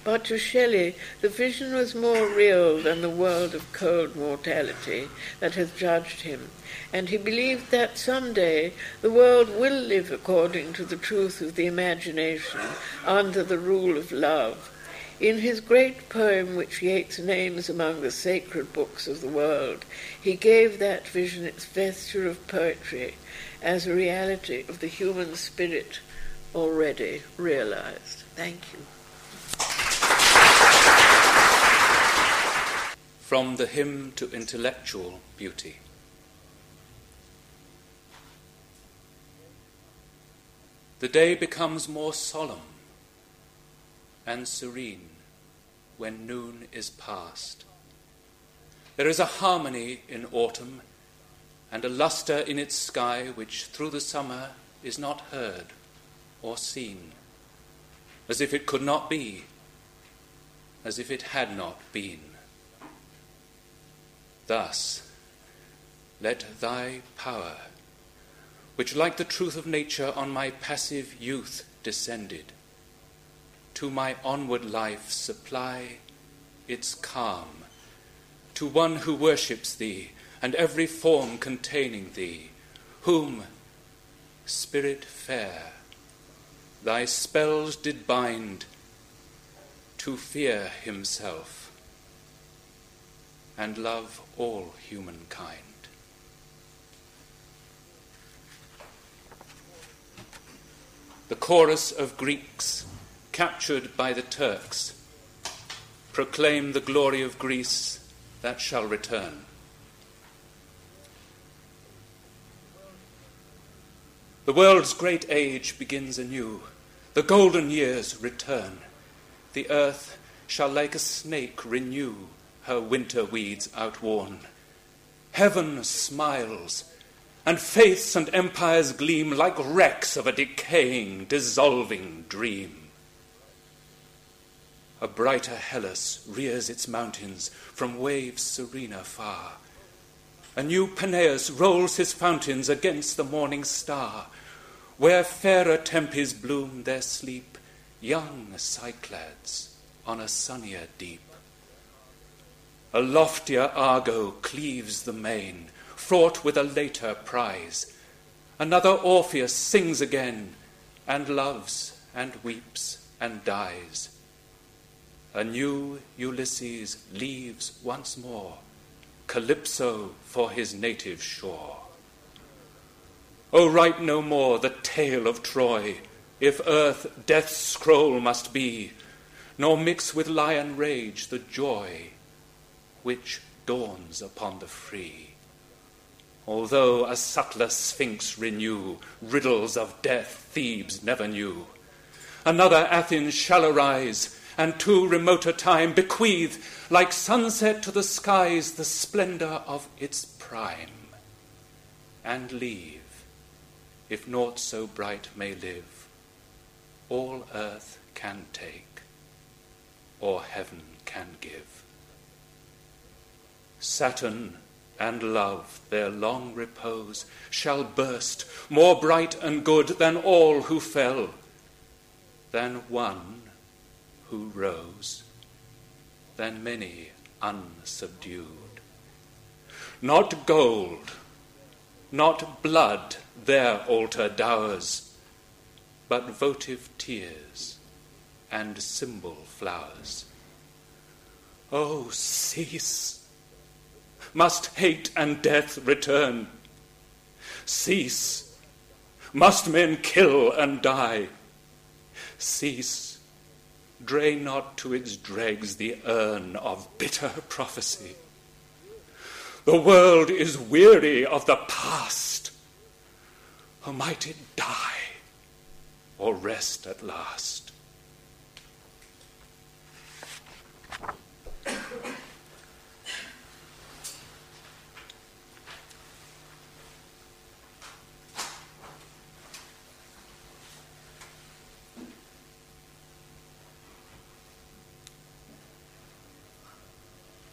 But to Shelley, the vision was more real than the world of cold mortality that has judged him, and he believed that some day the world will live according to the truth of the imagination, under the rule of love in his great poem, which Yeats names among the sacred books of the world, he gave that vision its vesture of poetry as a reality of the human spirit already realized. Thank you. From the hymn to intellectual beauty. The day becomes more solemn and serene when noon is past. There is a harmony in autumn and a lustre in its sky which through the summer is not heard or seen, as if it could not be, as if it had not been. Thus, let thy power, which like the truth of nature on my passive youth descended, to my onward life supply its calm, to one who worships thee and every form containing thee, whom, Spirit fair, thy spells did bind to fear himself and love all humankind. The chorus of Greeks captured by the Turks, proclaim the glory of Greece that shall return. The world's great age begins anew. The golden years return. The earth shall like a snake renew her winter weeds outworn. Heaven smiles, and faiths and empires gleam like wrecks of a decaying, dissolving dream. A brighter Hellas rears its mountains from waves serener far. A new Peneus rolls his fountains against the morning star. Where fairer Tempes bloom, there sleep young Cyclades on a sunnier deep. A loftier Argo cleaves the main, fraught with a later prize. Another Orpheus sings again, and loves, and weeps, and dies a new Ulysses leaves once more Calypso for his native shore. Oh, write no more the tale of Troy, if earth death's scroll must be, nor mix with lion rage the joy which dawns upon the free. Although a subtler sphinx renew riddles of death Thebes never knew, another Athens shall arise and to remoter time bequeath, like sunset to the skies, the splendor of its prime, and leave, if naught so bright may live, all earth can take, or heaven can give. Saturn and love their long repose shall burst more bright and good than all who fell, than one who rose, than many unsubdued. Not gold, not blood their altar dowers, but votive tears and symbol flowers. Oh, cease! Must hate and death return? Cease! Must men kill and die? Cease! Drain not to its dregs the urn of bitter prophecy. The world is weary of the past. Oh, might it die or rest at last?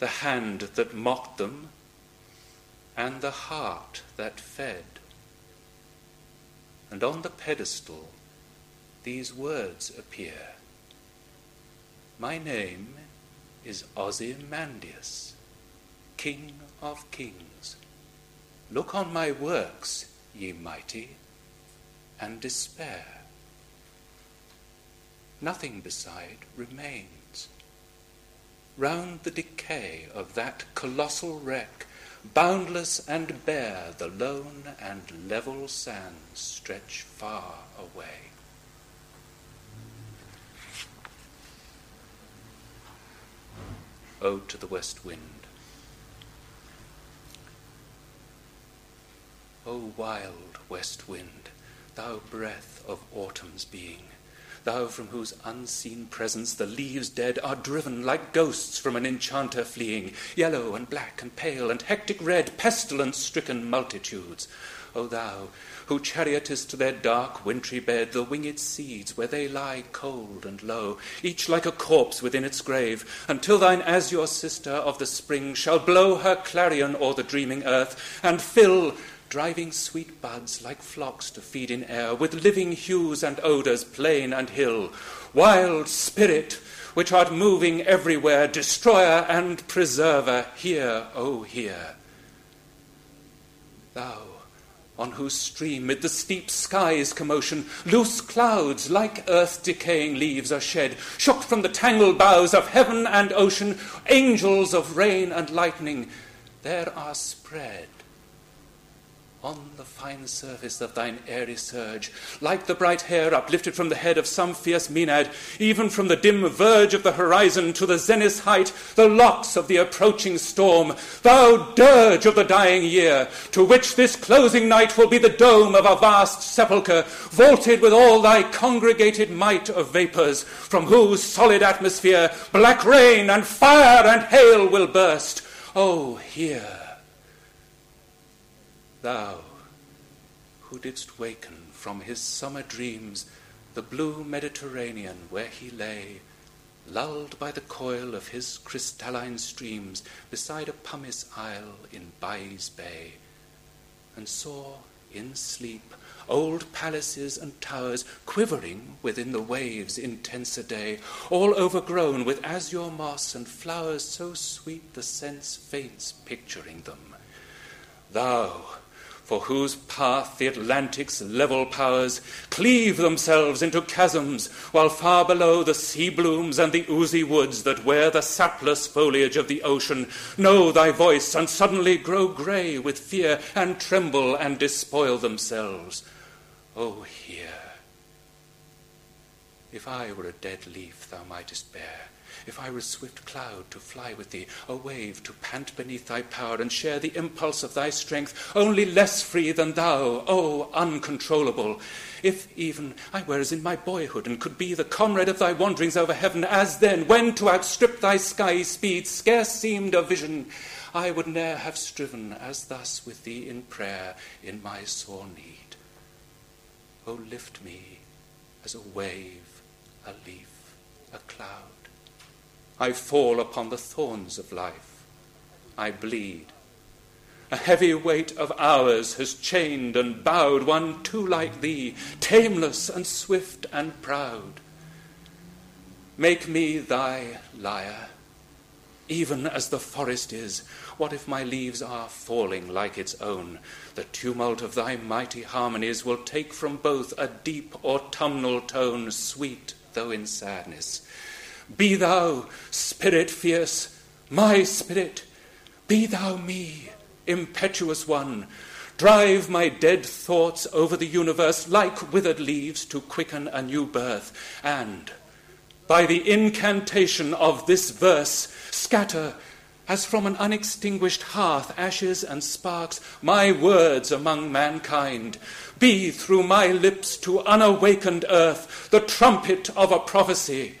the hand that mocked them, and the heart that fed. And on the pedestal these words appear My name is Ozymandias, King of Kings. Look on my works, ye mighty, and despair. Nothing beside remains round the decay of that colossal wreck, boundless and bare, the lone and level sands stretch far away. Ode to the West Wind. O wild west wind, thou breath of autumn's being, thou from whose unseen presence the leaves dead are driven like ghosts from an enchanter fleeing, yellow and black and pale and hectic red, pestilence stricken multitudes. O thou, who chariotest to their dark wintry bed the winged seeds where they lie cold and low, each like a corpse within its grave, until thine azure sister of the spring shall blow her clarion o'er the dreaming earth, and fill driving sweet buds like flocks to feed in air, with living hues and odours, plain and hill. Wild spirit, which art moving everywhere, destroyer and preserver, hear, O oh, hear. Thou, on whose stream, mid the steep sky's commotion, loose clouds like earth decaying leaves are shed, shook from the tangled boughs of heaven and ocean, angels of rain and lightning, there are spread on the fine surface of thine airy surge, like the bright hair uplifted from the head of some fierce Maenad, even from the dim verge of the horizon to the zenith's height, the locks of the approaching storm, thou dirge of the dying year, to which this closing night will be the dome of a vast sepulchre, vaulted with all thy congregated might of vapours, from whose solid atmosphere black rain and fire and hail will burst. Oh, hear! Thou, who didst waken from his summer dreams the blue Mediterranean where he lay, lulled by the coil of his crystalline streams beside a pumice isle in Baiae's Bay, and saw in sleep old palaces and towers quivering within the waves' intenser day, all overgrown with azure moss and flowers so sweet the sense faints picturing them. Thou, for whose path the Atlantic's level powers cleave themselves into chasms, while far below the sea blooms and the oozy woods that wear the sapless foliage of the ocean know thy voice and suddenly grow grey with fear and tremble and despoil themselves. Oh, hear! If I were a dead leaf thou mightest bear, if I were a swift cloud to fly with thee, a wave to pant beneath thy power and share the impulse of thy strength, only less free than thou, O uncontrollable. If even I were as in my boyhood and could be the comrade of thy wanderings over heaven, as then, when to outstrip thy sky speed scarce seemed a vision, I would ne'er have striven as thus with thee in prayer in my sore need. O lift me as a wave, a leaf, a cloud. I fall upon the thorns of life. I bleed. A heavy weight of hours has chained and bowed one too like thee, tameless and swift and proud. Make me thy lyre, even as the forest is. What if my leaves are falling like its own? The tumult of thy mighty harmonies will take from both a deep autumnal tone, sweet though in sadness be thou, spirit fierce, my spirit, be thou me, impetuous one. Drive my dead thoughts over the universe like withered leaves to quicken a new birth, and by the incantation of this verse, scatter as from an unextinguished hearth ashes and sparks my words among mankind. Be through my lips to unawakened earth the trumpet of a prophecy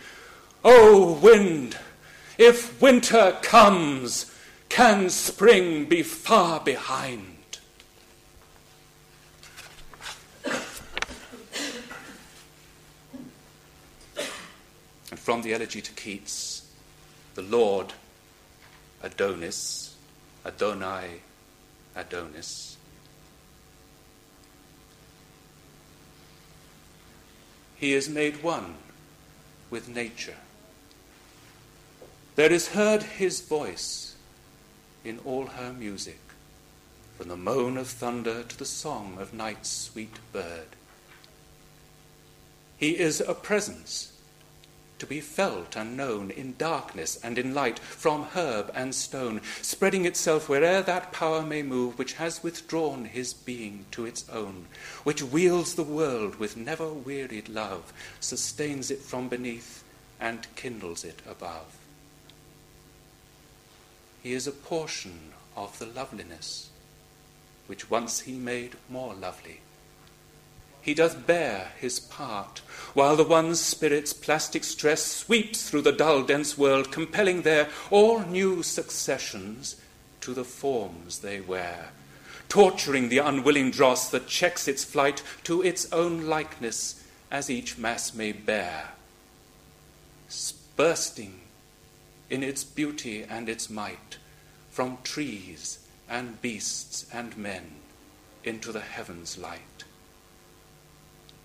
O wind, if winter comes, can spring be far behind? and from the elegy to Keats, the Lord, Adonis, Adonai, Adonis. He is made one with nature. There is heard his voice in all her music, from the moan of thunder to the song of night's sweet bird. He is a presence to be felt and known in darkness and in light, from herb and stone, spreading itself where'er that power may move which has withdrawn his being to its own, which wields the world with never wearied love, sustains it from beneath, and kindles it above. He is a portion of the loveliness which once he made more lovely. He doth bear his part, while the one spirit's plastic stress sweeps through the dull, dense world, compelling there all new successions to the forms they wear, torturing the unwilling dross that checks its flight to its own likeness as each mass may bear, bursting in its beauty and its might from trees and beasts and men into the heavens' light.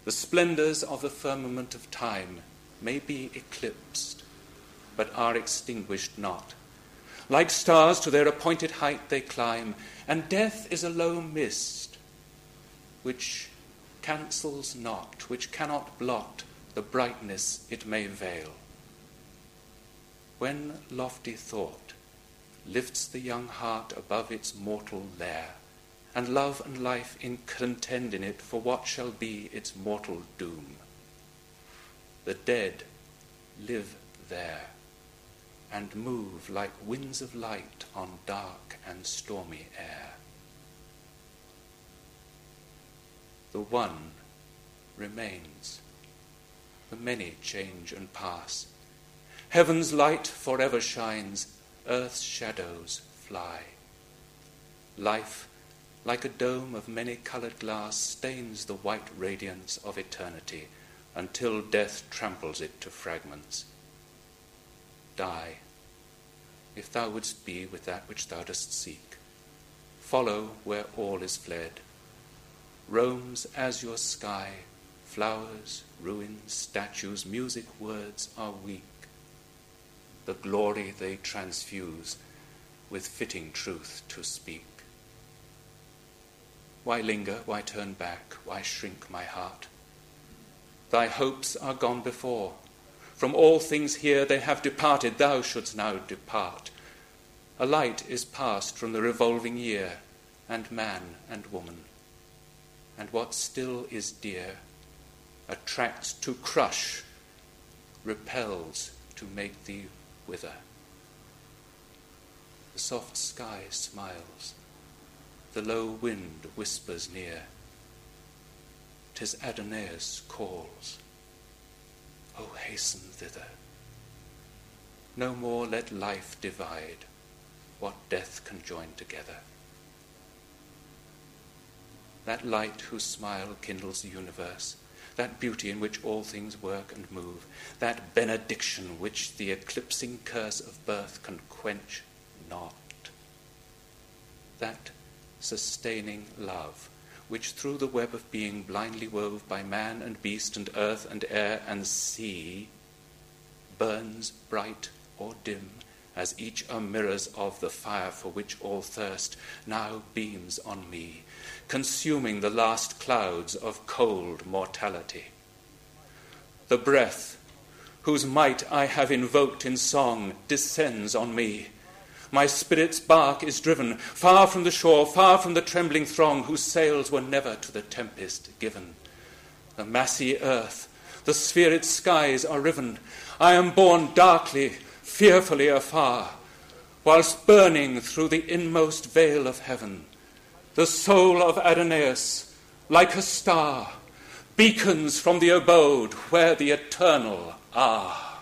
The splendors of the firmament of time may be eclipsed, but are extinguished not. Like stars to their appointed height they climb, and death is a low mist which cancels not, which cannot blot the brightness it may veil. When lofty thought lifts the young heart above its mortal lair, and love and life in contend in it for what shall be its mortal doom. The dead live there and move like winds of light on dark and stormy air. The one remains, the many change and pass Heaven's light forever shines, earth's shadows fly. Life, like a dome of many colored glass, stains the white radiance of eternity until death tramples it to fragments. Die, if thou wouldst be with that which thou dost seek. Follow where all is fled. Rome's azure sky, flowers, ruins, statues, music, words are weak the glory they transfuse with fitting truth to speak. Why linger? Why turn back? Why shrink my heart? Thy hopes are gone before. From all things here they have departed. Thou shouldst now depart. A light is passed from the revolving year, and man and woman. And what still is dear attracts to crush, repels to make thee wither. The soft sky smiles, the low wind whispers near. Tis Adonais calls. Oh, hasten thither. No more let life divide what death can join together. That light whose smile kindles the universe, that beauty in which all things work and move, that benediction which the eclipsing curse of birth can quench not, that sustaining love which through the web of being blindly wove by man and beast and earth and air and sea burns bright or dim as each are mirrors of the fire for which all thirst now beams on me, consuming the last clouds of cold mortality. The breath, whose might I have invoked in song, descends on me my spirit's bark is driven far from the shore, far from the trembling throng whose sails were never to the tempest given. The massy earth, the sphered skies are riven. I am borne darkly, fearfully afar, whilst burning through the inmost veil of heaven. The soul of Adonais, like a star, beacons from the abode where the eternal are.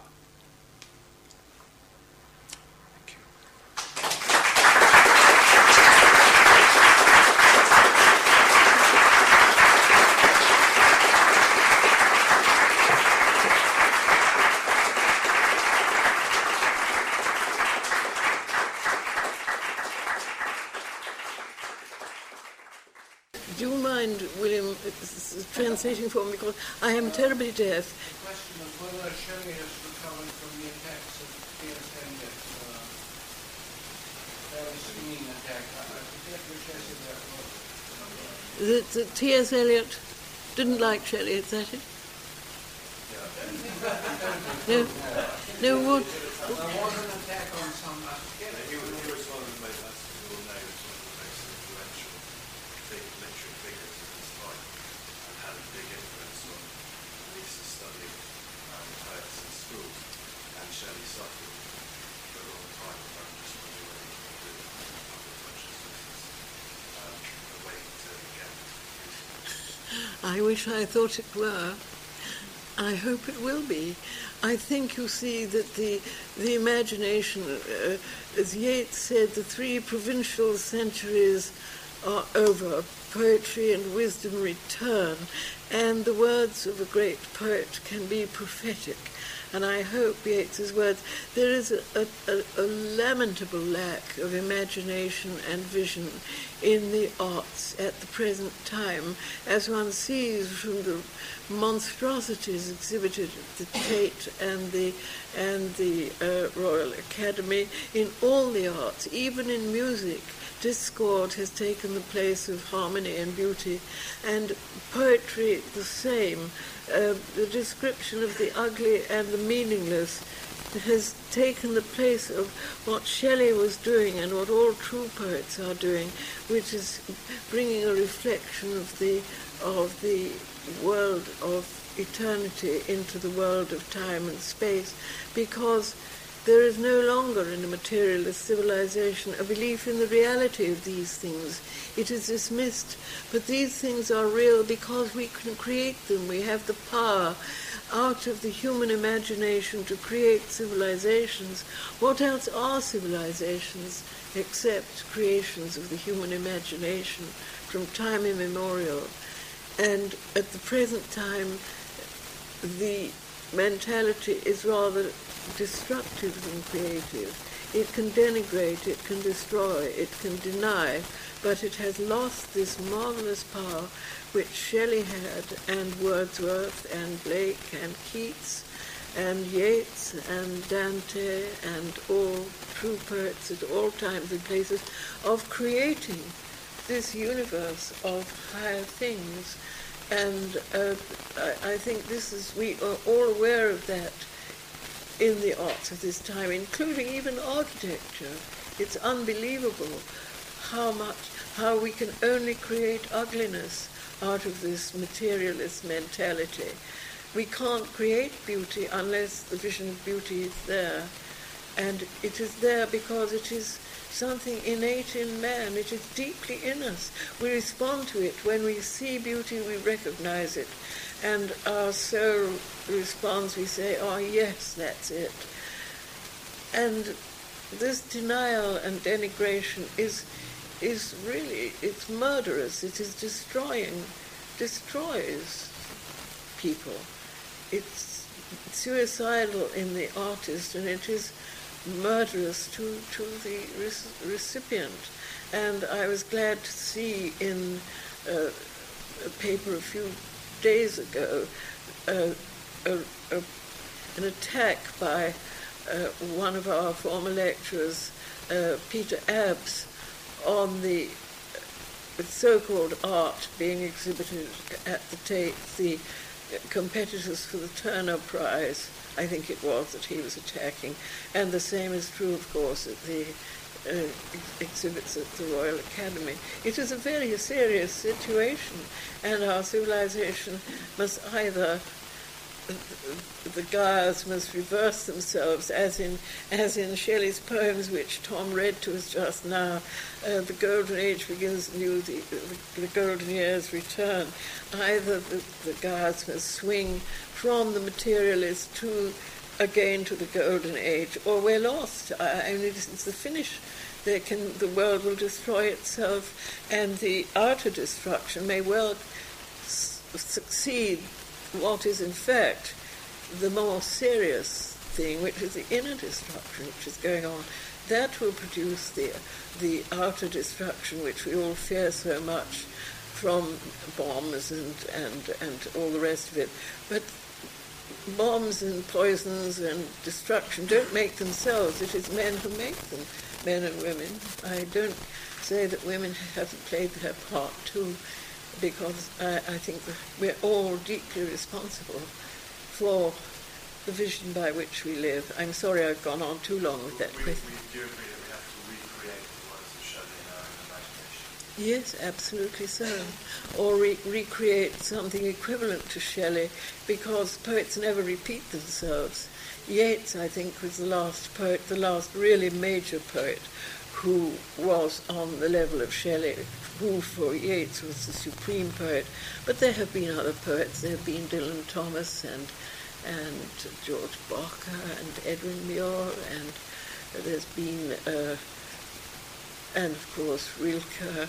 Translating for me because I am terribly deaf. The question was whether Shelley has recovered from the attacks of T.S. Eliot, uh, singing attack. I forget which essay that was. The, the T.S. Eliot didn't like Shelley, is that it? no, no, what? There was an attack on some was, he was one of the most, as you all know, he was one of the most influential big literary figures of his time and had a big influence on at least the study of um, poets in schools. And Shelley get I wish I thought it were. I hope it will be. I think you see that the the imagination, uh, as Yeats said, the three provincial centuries are over. Poetry and wisdom return, and the words of a great poet can be prophetic. And I hope Yeats's words. There is a, a, a, lamentable lack of imagination and vision in the arts at the present time, as one sees from the monstrosities exhibited at the Tate and the and the uh, Royal Academy in all the arts, even in music. Discord has taken the place of harmony and beauty, and poetry the same. Uh, the description of the ugly and the meaningless has taken the place of what Shelley was doing and what all true poets are doing, which is bringing a reflection of the of the world of eternity into the world of time and space, because there is no longer in a materialist civilization a belief in the reality of these things. It is dismissed, but these things are real because we can create them. We have the power out of the human imagination to create civilizations. What else are civilizations except creations of the human imagination from time immemorial? And at the present time, the mentality is rather destructive than creative. It can denigrate, it can destroy, it can deny, but it has lost this marvelous power which Shelley had, and Wordsworth, and Blake, and Keats, and Yeats, and Dante, and all true poets at all times and places, of creating this universe of higher things. And uh, I, I think this is, we are all aware of that in the arts of this time, including even architecture. It's unbelievable how much, how we can only create ugliness out of this materialist mentality. We can't create beauty unless the vision of beauty is there. And it is there because it is something innate in man. It is deeply in us. We respond to it. When we see beauty, we recognize it. And our soul responds, we say, oh, yes, that's it. And this denial and denigration is, is really, it's murderous. It is destroying, destroys people. It's suicidal in the artist, and it is murderous to, to the recipient. And I was glad to see in uh, a paper a few days ago uh, a, a, an attack by uh, one of our former lecturers, uh, Peter Abbs, on the so-called art being exhibited at the Tate, the competitors for the Turner Prize I think it was that he was attacking. And the same is true, of course, at the uh, exhibits at the Royal Academy. It is a very serious situation, and our civilization must either the gyres must reverse themselves, as in as in Shelley's poems, which Tom read to us just now. Uh, the golden age begins new, the, the, the golden years return. Either the, the must swing from the materialist to again to the golden age, or we're lost. I, I mean, the finish. Can the world will destroy itself, and the outer destruction may well s- succeed what is in fact the more serious thing, which is the inner destruction which is going on, that will produce the, the outer destruction which we all fear so much from bombs and, and, and all the rest of it. But bombs and poisons and destruction don't make themselves. It is men who make them, men and women. I don't say that women haven't played their part too because I, I think we're all deeply responsible for the vision by which we live. I'm sorry I've gone on too long with that we, question. We do agree that we have to recreate the words of Shelley in our own imagination. Yes, absolutely so. Or re- recreate something equivalent to Shelley, because poets never repeat themselves. Yeats, I think, was the last poet, the last really major poet who was on the level of Shelley, who for Yeats was the supreme poet. But there have been other poets. There have been Dylan Thomas and and George Barker and Edwin Muir, and there's been, uh, and of course Rilke. Uh,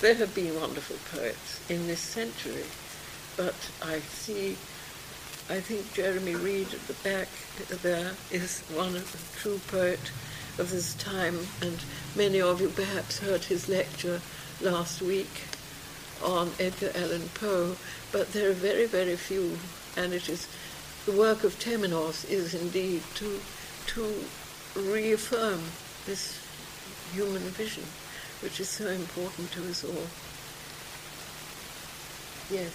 there have been wonderful poets in this century, but I see, I think Jeremy Reed at the back there is one of the true poet of this time, and many of you perhaps heard his lecture last week on Edgar Allan Poe, but there are very, very few, and it is the work of Temenos is indeed to to reaffirm this human vision, which is so important to us all. Yes.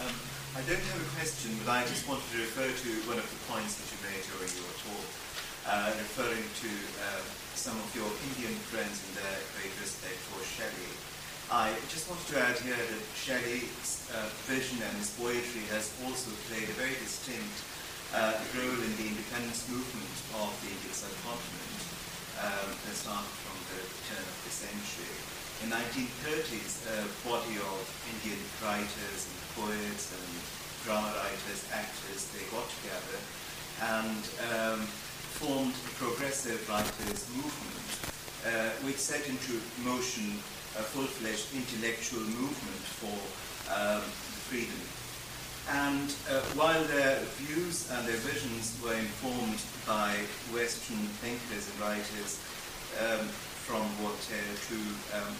Um, I don't have a question, but I just wanted to refer to one of the points that you made during your talk uh, referring to uh, some of your Indian friends and their great respect for Shelley. I just wanted to add here that Shelley's uh, vision and his poetry has also played a very distinct uh, role in the independence movement of the Indian subcontinent um, that started from the turn of the century. In 1930s, a body of Indian writers and poets and drama writers, actors, they got together and um, formed the Progressive Writers Movement, uh, which set into motion a full-fledged intellectual movement for um, freedom. And uh, while their views and their visions were informed by Western thinkers and writers um, from Voltaire to um,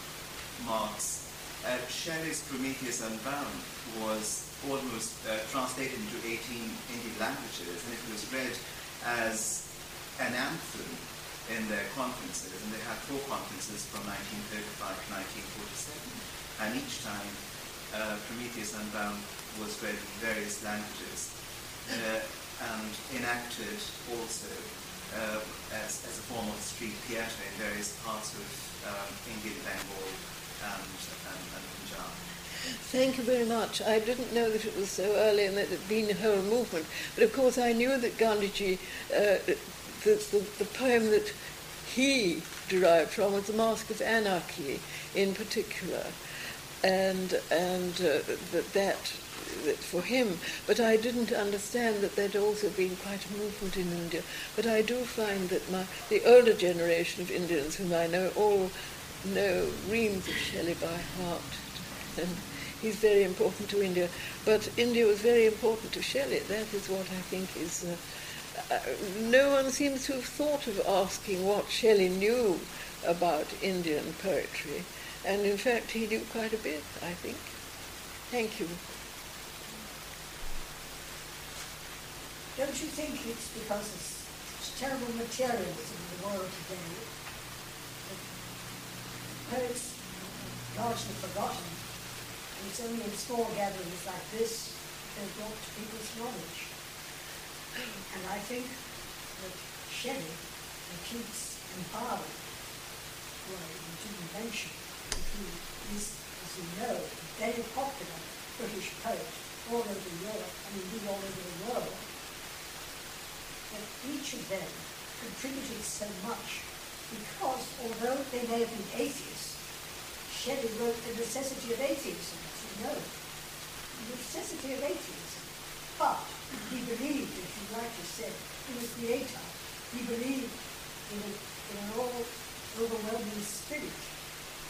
Marx, uh, Shelley's Prometheus Unbound was almost uh, translated into 18 Indian languages, and it was read as an anthem in their conferences, and they had four conferences from 1935 to 1947, and each time uh, Prometheus Unbound was read in various languages uh, and enacted also uh, as, as a form of street theatre in various parts of um, Indian Bengal and, and, and Punjab. Thank you very much. I didn't know that it was so early and that it had been a whole movement. But of course, I knew that Gandhiji, uh, the, the, the poem that he derived from was The Mask of Anarchy in particular. And, and uh, that, that that for him, but I didn't understand that there'd also been quite a movement in India. But I do find that my, the older generation of Indians, whom I know, all know reams of Shelley by heart. And he's very important to India. But India was very important to Shelley. That is what I think is. Uh, uh, no one seems to have thought of asking what Shelley knew about Indian poetry. And in fact, he knew quite a bit, I think. Thank you. Don't you think it's because of such terrible materialism in the world today that poets largely forgotten, and it's only in small gatherings like this they're brought to people's knowledge. And I think that Shelley and Keats and Byron, were I didn't mention, is, as you know, a very popular British poet all over Europe and indeed all over the world, that each of them contributed so much because although they may have been atheists, Shelley wrote The Necessity of Atheism, as you know. The Necessity of Atheism. But he believed, as you rightly said, in a creator. He believed in, a, in an all overwhelming spirit.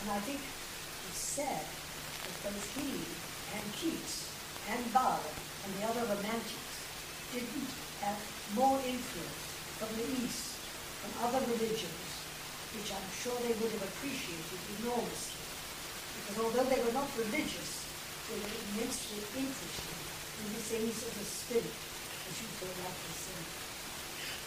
And I think it's said that both he and Keats and Byron and the other romantics didn't have more influence from the East, from other religions, which I'm sure they would have appreciated enormously. Because although they were not religious, they were immensely interested in the things of the spirit, as you so.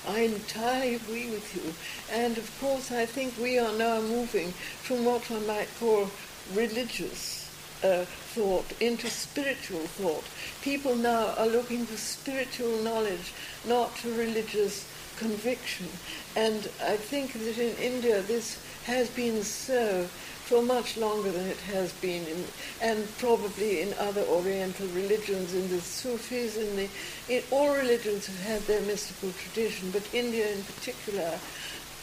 I entirely agree with you. And of course, I think we are now moving from what one might call religious uh, thought into spiritual thought. People now are looking for spiritual knowledge, not for religious conviction. And I think that in India this has been so for much longer than it has been, in, and probably in other Oriental religions, in the Sufis, in the in, all religions have had their mystical tradition, but India in particular.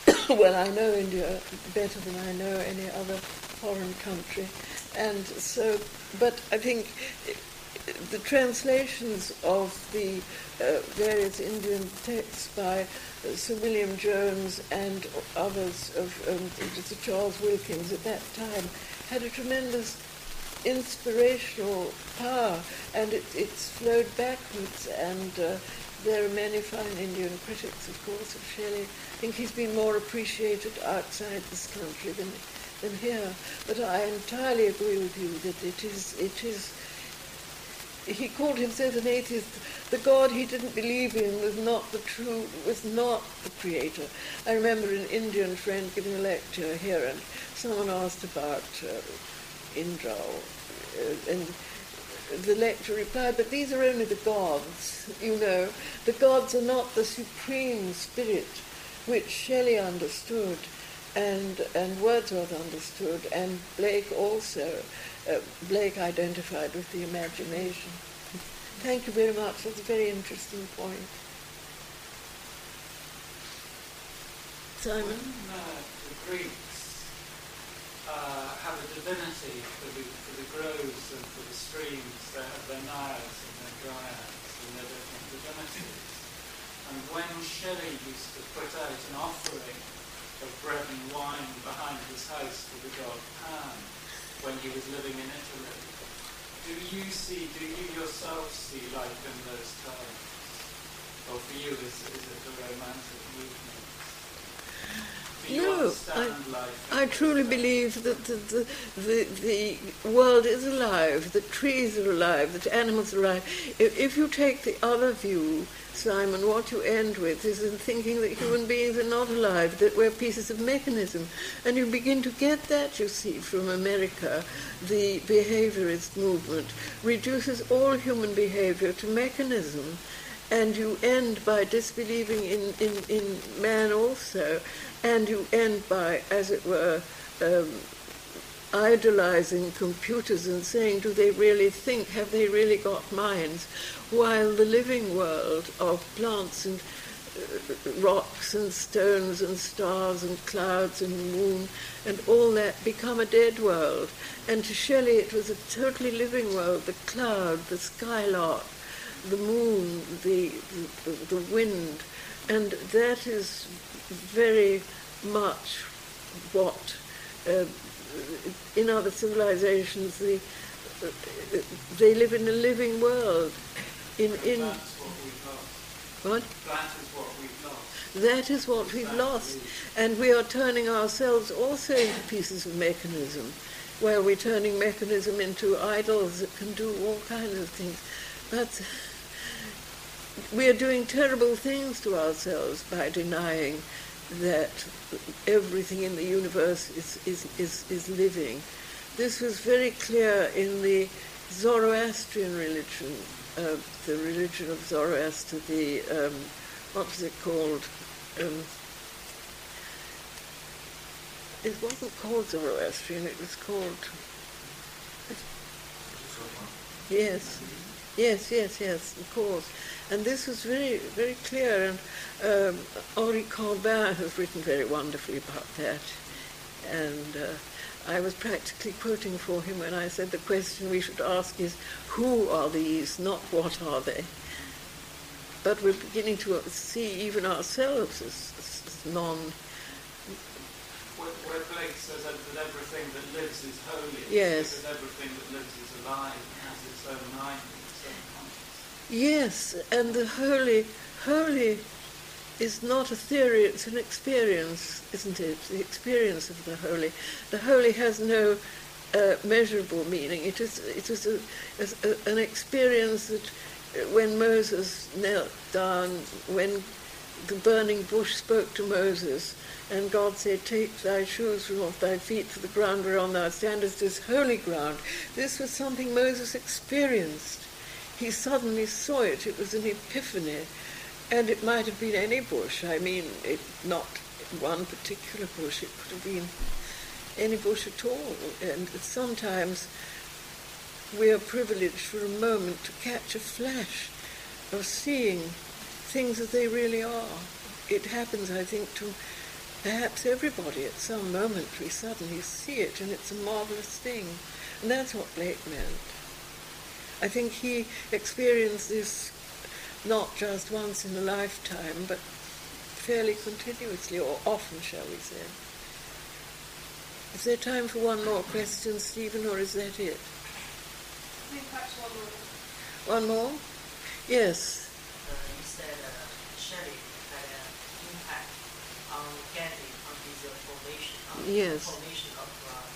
well, I know India better than I know any other foreign country, and so. But I think the translations of the uh, various Indian texts by Sir William Jones and others of um, Sir Charles Wilkins at that time had a tremendous inspirational power, and it, it's flowed backwards. And uh, there are many fine Indian critics, of course, of Shelley. I think he's been more appreciated outside this country than than here. But I entirely agree with you that it is it is he called himself an atheist. The God he didn't believe in was not the true, was not the creator. I remember an Indian friend giving a lecture here, and someone asked about uh, Indra, uh, and the lecturer replied, "But these are only the gods. You know, the gods are not the supreme spirit, which Shelley understood." And, and Wordsworth understood, and Blake also uh, Blake identified with the imagination. Thank you very much. That's a very interesting point. Simon? Uh, the Greeks uh, have a divinity for the, for the groves and for the streams, they have their naiads and their dryads and their different divinities. And when Shelley used to put out an offering of bread and wine behind his house for the god Pan, when he was living in Italy. Do you see, do you yourself see life in those terms? Or for you, is, is it a romantic movement? No, life? I truly believe that the, the, the, the world is alive, that trees are alive, that animals are alive. If, if you take the other view, Simon, what you end with is in thinking that human beings are not alive, that we're pieces of mechanism. And you begin to get that, you see, from America. The behaviorist movement reduces all human behavior to mechanism. And you end by disbelieving in, in, in man also, and you end by, as it were, um, idolizing computers and saying, do they really think? Have they really got minds? While the living world of plants and uh, rocks and stones and stars and clouds and moon and all that become a dead world. And to Shelley it was a totally living world, the cloud, the skylark, the moon, the, the, the wind. And that is very much what uh, in other civilizations the, uh, they live in a living world. In, in That's what we've lost. what? That is what we've lost. That is what we've lost. And we are turning ourselves also into pieces of mechanism, where we're turning mechanism into idols that can do all kinds of things. But we are doing terrible things to ourselves by denying that everything in the universe is, is, is, is living. This was very clear in the Zoroastrian religion, uh, the religion of Zoroaster, the, um, what was it called? Um, it wasn't called Zoroastrian, it was called. Yes, yes, yes, yes, of course. And this was very, very clear, and um, Henri Corbin has written very wonderfully about that. And uh, I was practically quoting for him when I said the question we should ask is, who are these, not what are they? But we're beginning to see even ourselves as, as, as non Where, where Blake says that, that everything that lives is holy, Yes. that everything that lives is alive and has its own mind and its own consciousness. Yes, and the holy, holy is not a theory, it's an experience, isn't it? The experience of the holy. The holy has no uh, measurable meaning. It is, it is a, a, an experience that uh, when Moses knelt down, when the burning bush spoke to Moses, and God said, Take thy shoes from off thy feet, for the ground whereon thou standest is holy ground. This was something Moses experienced. He suddenly saw it. It was an epiphany. And it might have been any bush. I mean, it, not one particular bush. It could have been any bush at all. And sometimes we are privileged for a moment to catch a flash of seeing things as they really are. It happens, I think, to perhaps everybody at some moment. We suddenly see it, and it's a marvelous thing. And that's what Blake meant. I think he experienced this not just once in a lifetime, but fairly continuously, or often, shall we say. Is there time for one more question, Stephen, or is that it? I think perhaps one more. One more? Yes. uh, you said uh, Shelley had an impact on Gandhi on his uh, formation, on Yes. the formation of uh,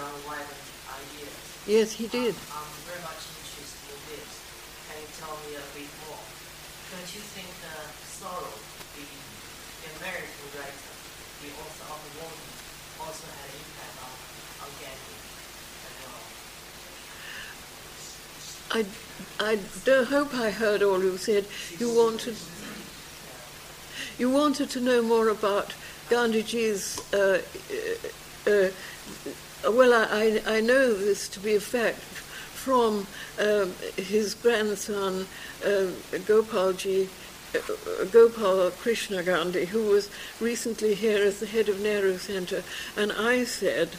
non-violent ideas. Yes, he did. I'm, I'm very much interested in this. Can you tell me a bit more? Don't you think uh, Thoreau, the, American writer, the author of the also had an impact on, on Gandhi as well? I, I don't hope I heard all you said. You wanted, you wanted to know more about Gandhiji's. Uh, uh, uh, well, I I know this to be a fact from um, his grandson uh, Gopalji. uh, Gopal Krishna Gandhi, who was recently here as the head of Nehru Center, and I said,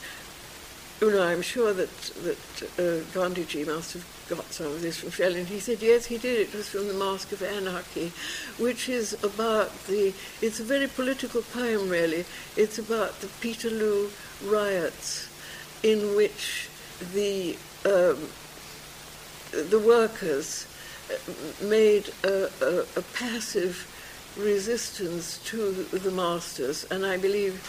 you know, I'm sure that that uh, Gandhiji must have got some of this from Shelley. And he said, yes, he did. It was from the Mask of Anarchy, which is about the. It's a very political poem, really. It's about the Peterloo riots, in which the um, the workers made a, a, a passive resistance to the masters, and I believe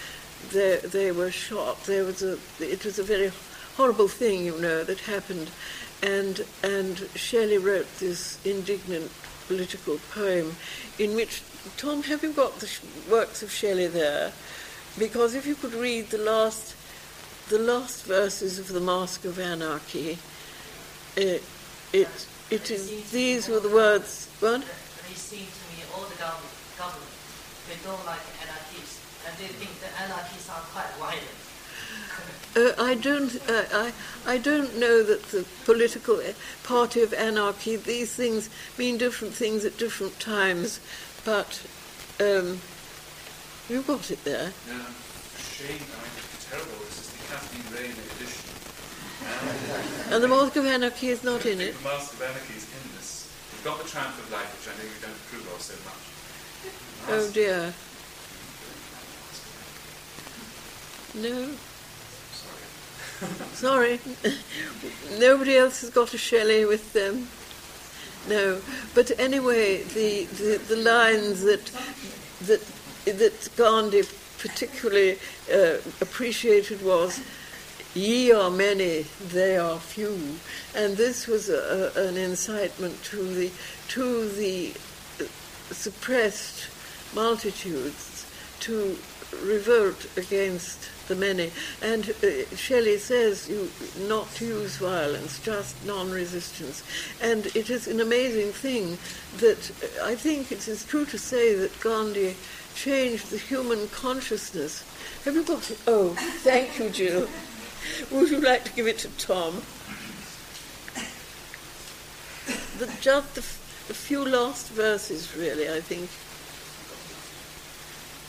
they, they were shot. There was a, it was a very horrible thing, you know, that happened. And, and Shelley wrote this indignant political poem in which, Tom, have you got the works of Shelley there? Because if you could read the last, the last verses of The Mask of Anarchy, it, it, it is, these were the words, what? They seem to me all the government, government they don't like anarchists, and they think the anarchists are quite violent. Uh, I don't. Uh, I. I don't know that the political party of anarchy. These things mean different things at different times, but um, you've got it there. Yeah, shame. I mean, it's terrible. This is the Kathleen Raine edition. And And the Mask of Anarchy is not in it. The Mask of Anarchy is in this. You've got the Triumph of Life, which I know you don't approve of so much. Oh dear. No. Sorry. Sorry. Nobody else has got a Shelley with them. No. But anyway, the, the, the lines that that that Gandhi particularly uh, appreciated was Ye are many, they are few, and this was a, an incitement to the to the uh, suppressed multitudes to revolt against the many. And uh, Shelley says you not to use violence, just non-resistance. And it is an amazing thing that uh, I think it is true to say that Gandhi changed the human consciousness. Have you got it? Oh, thank you, Jill. Would you like to give it to Tom? The, just the, f- the few last verses, really, I think.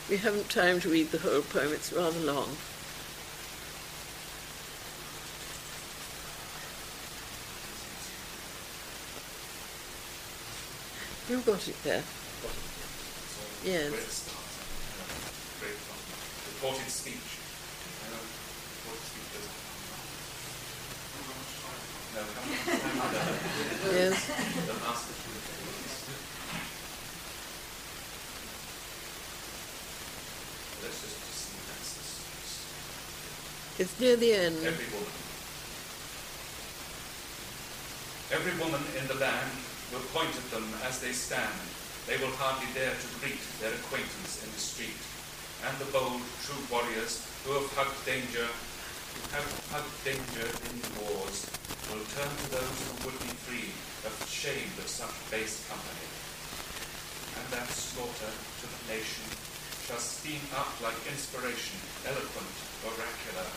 We haven't time to read the whole poem, it's rather long. You've got it there. Yes. Where start? Great fun. Reported speech. Uh, reported speech does No, how much time? Yes. The master. Let's just see that's this. It's near the end. Every woman. Every woman in the land will point at them as they stand. They will hardly dare to greet their acquaintance in the street. And the bold, true warriors who have hugged danger, who have hugged danger in the wars, will turn to those who would be free, ashamed of such base company. And that slaughter to the nation shall steam up like inspiration, eloquent, oracular,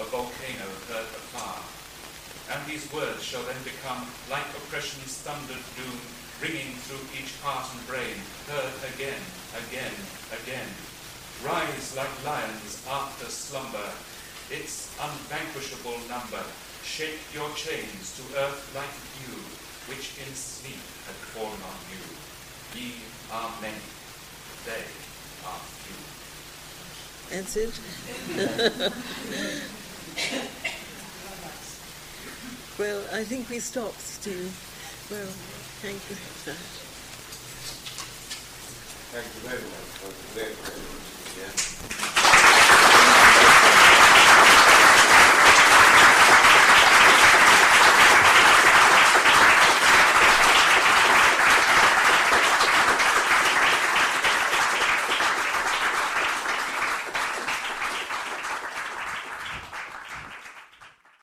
a volcano heard afar. And these words shall then become like oppression's thundered doom, ringing through each heart and brain, heard again, again, again. Rise like lions after slumber, its unvanquishable number. Shake your chains to earth like dew, which in sleep had fallen on you. Ye are many, they are few. That's it. well, I think we stopped, Steve. Well, thank you for that. Thank you very much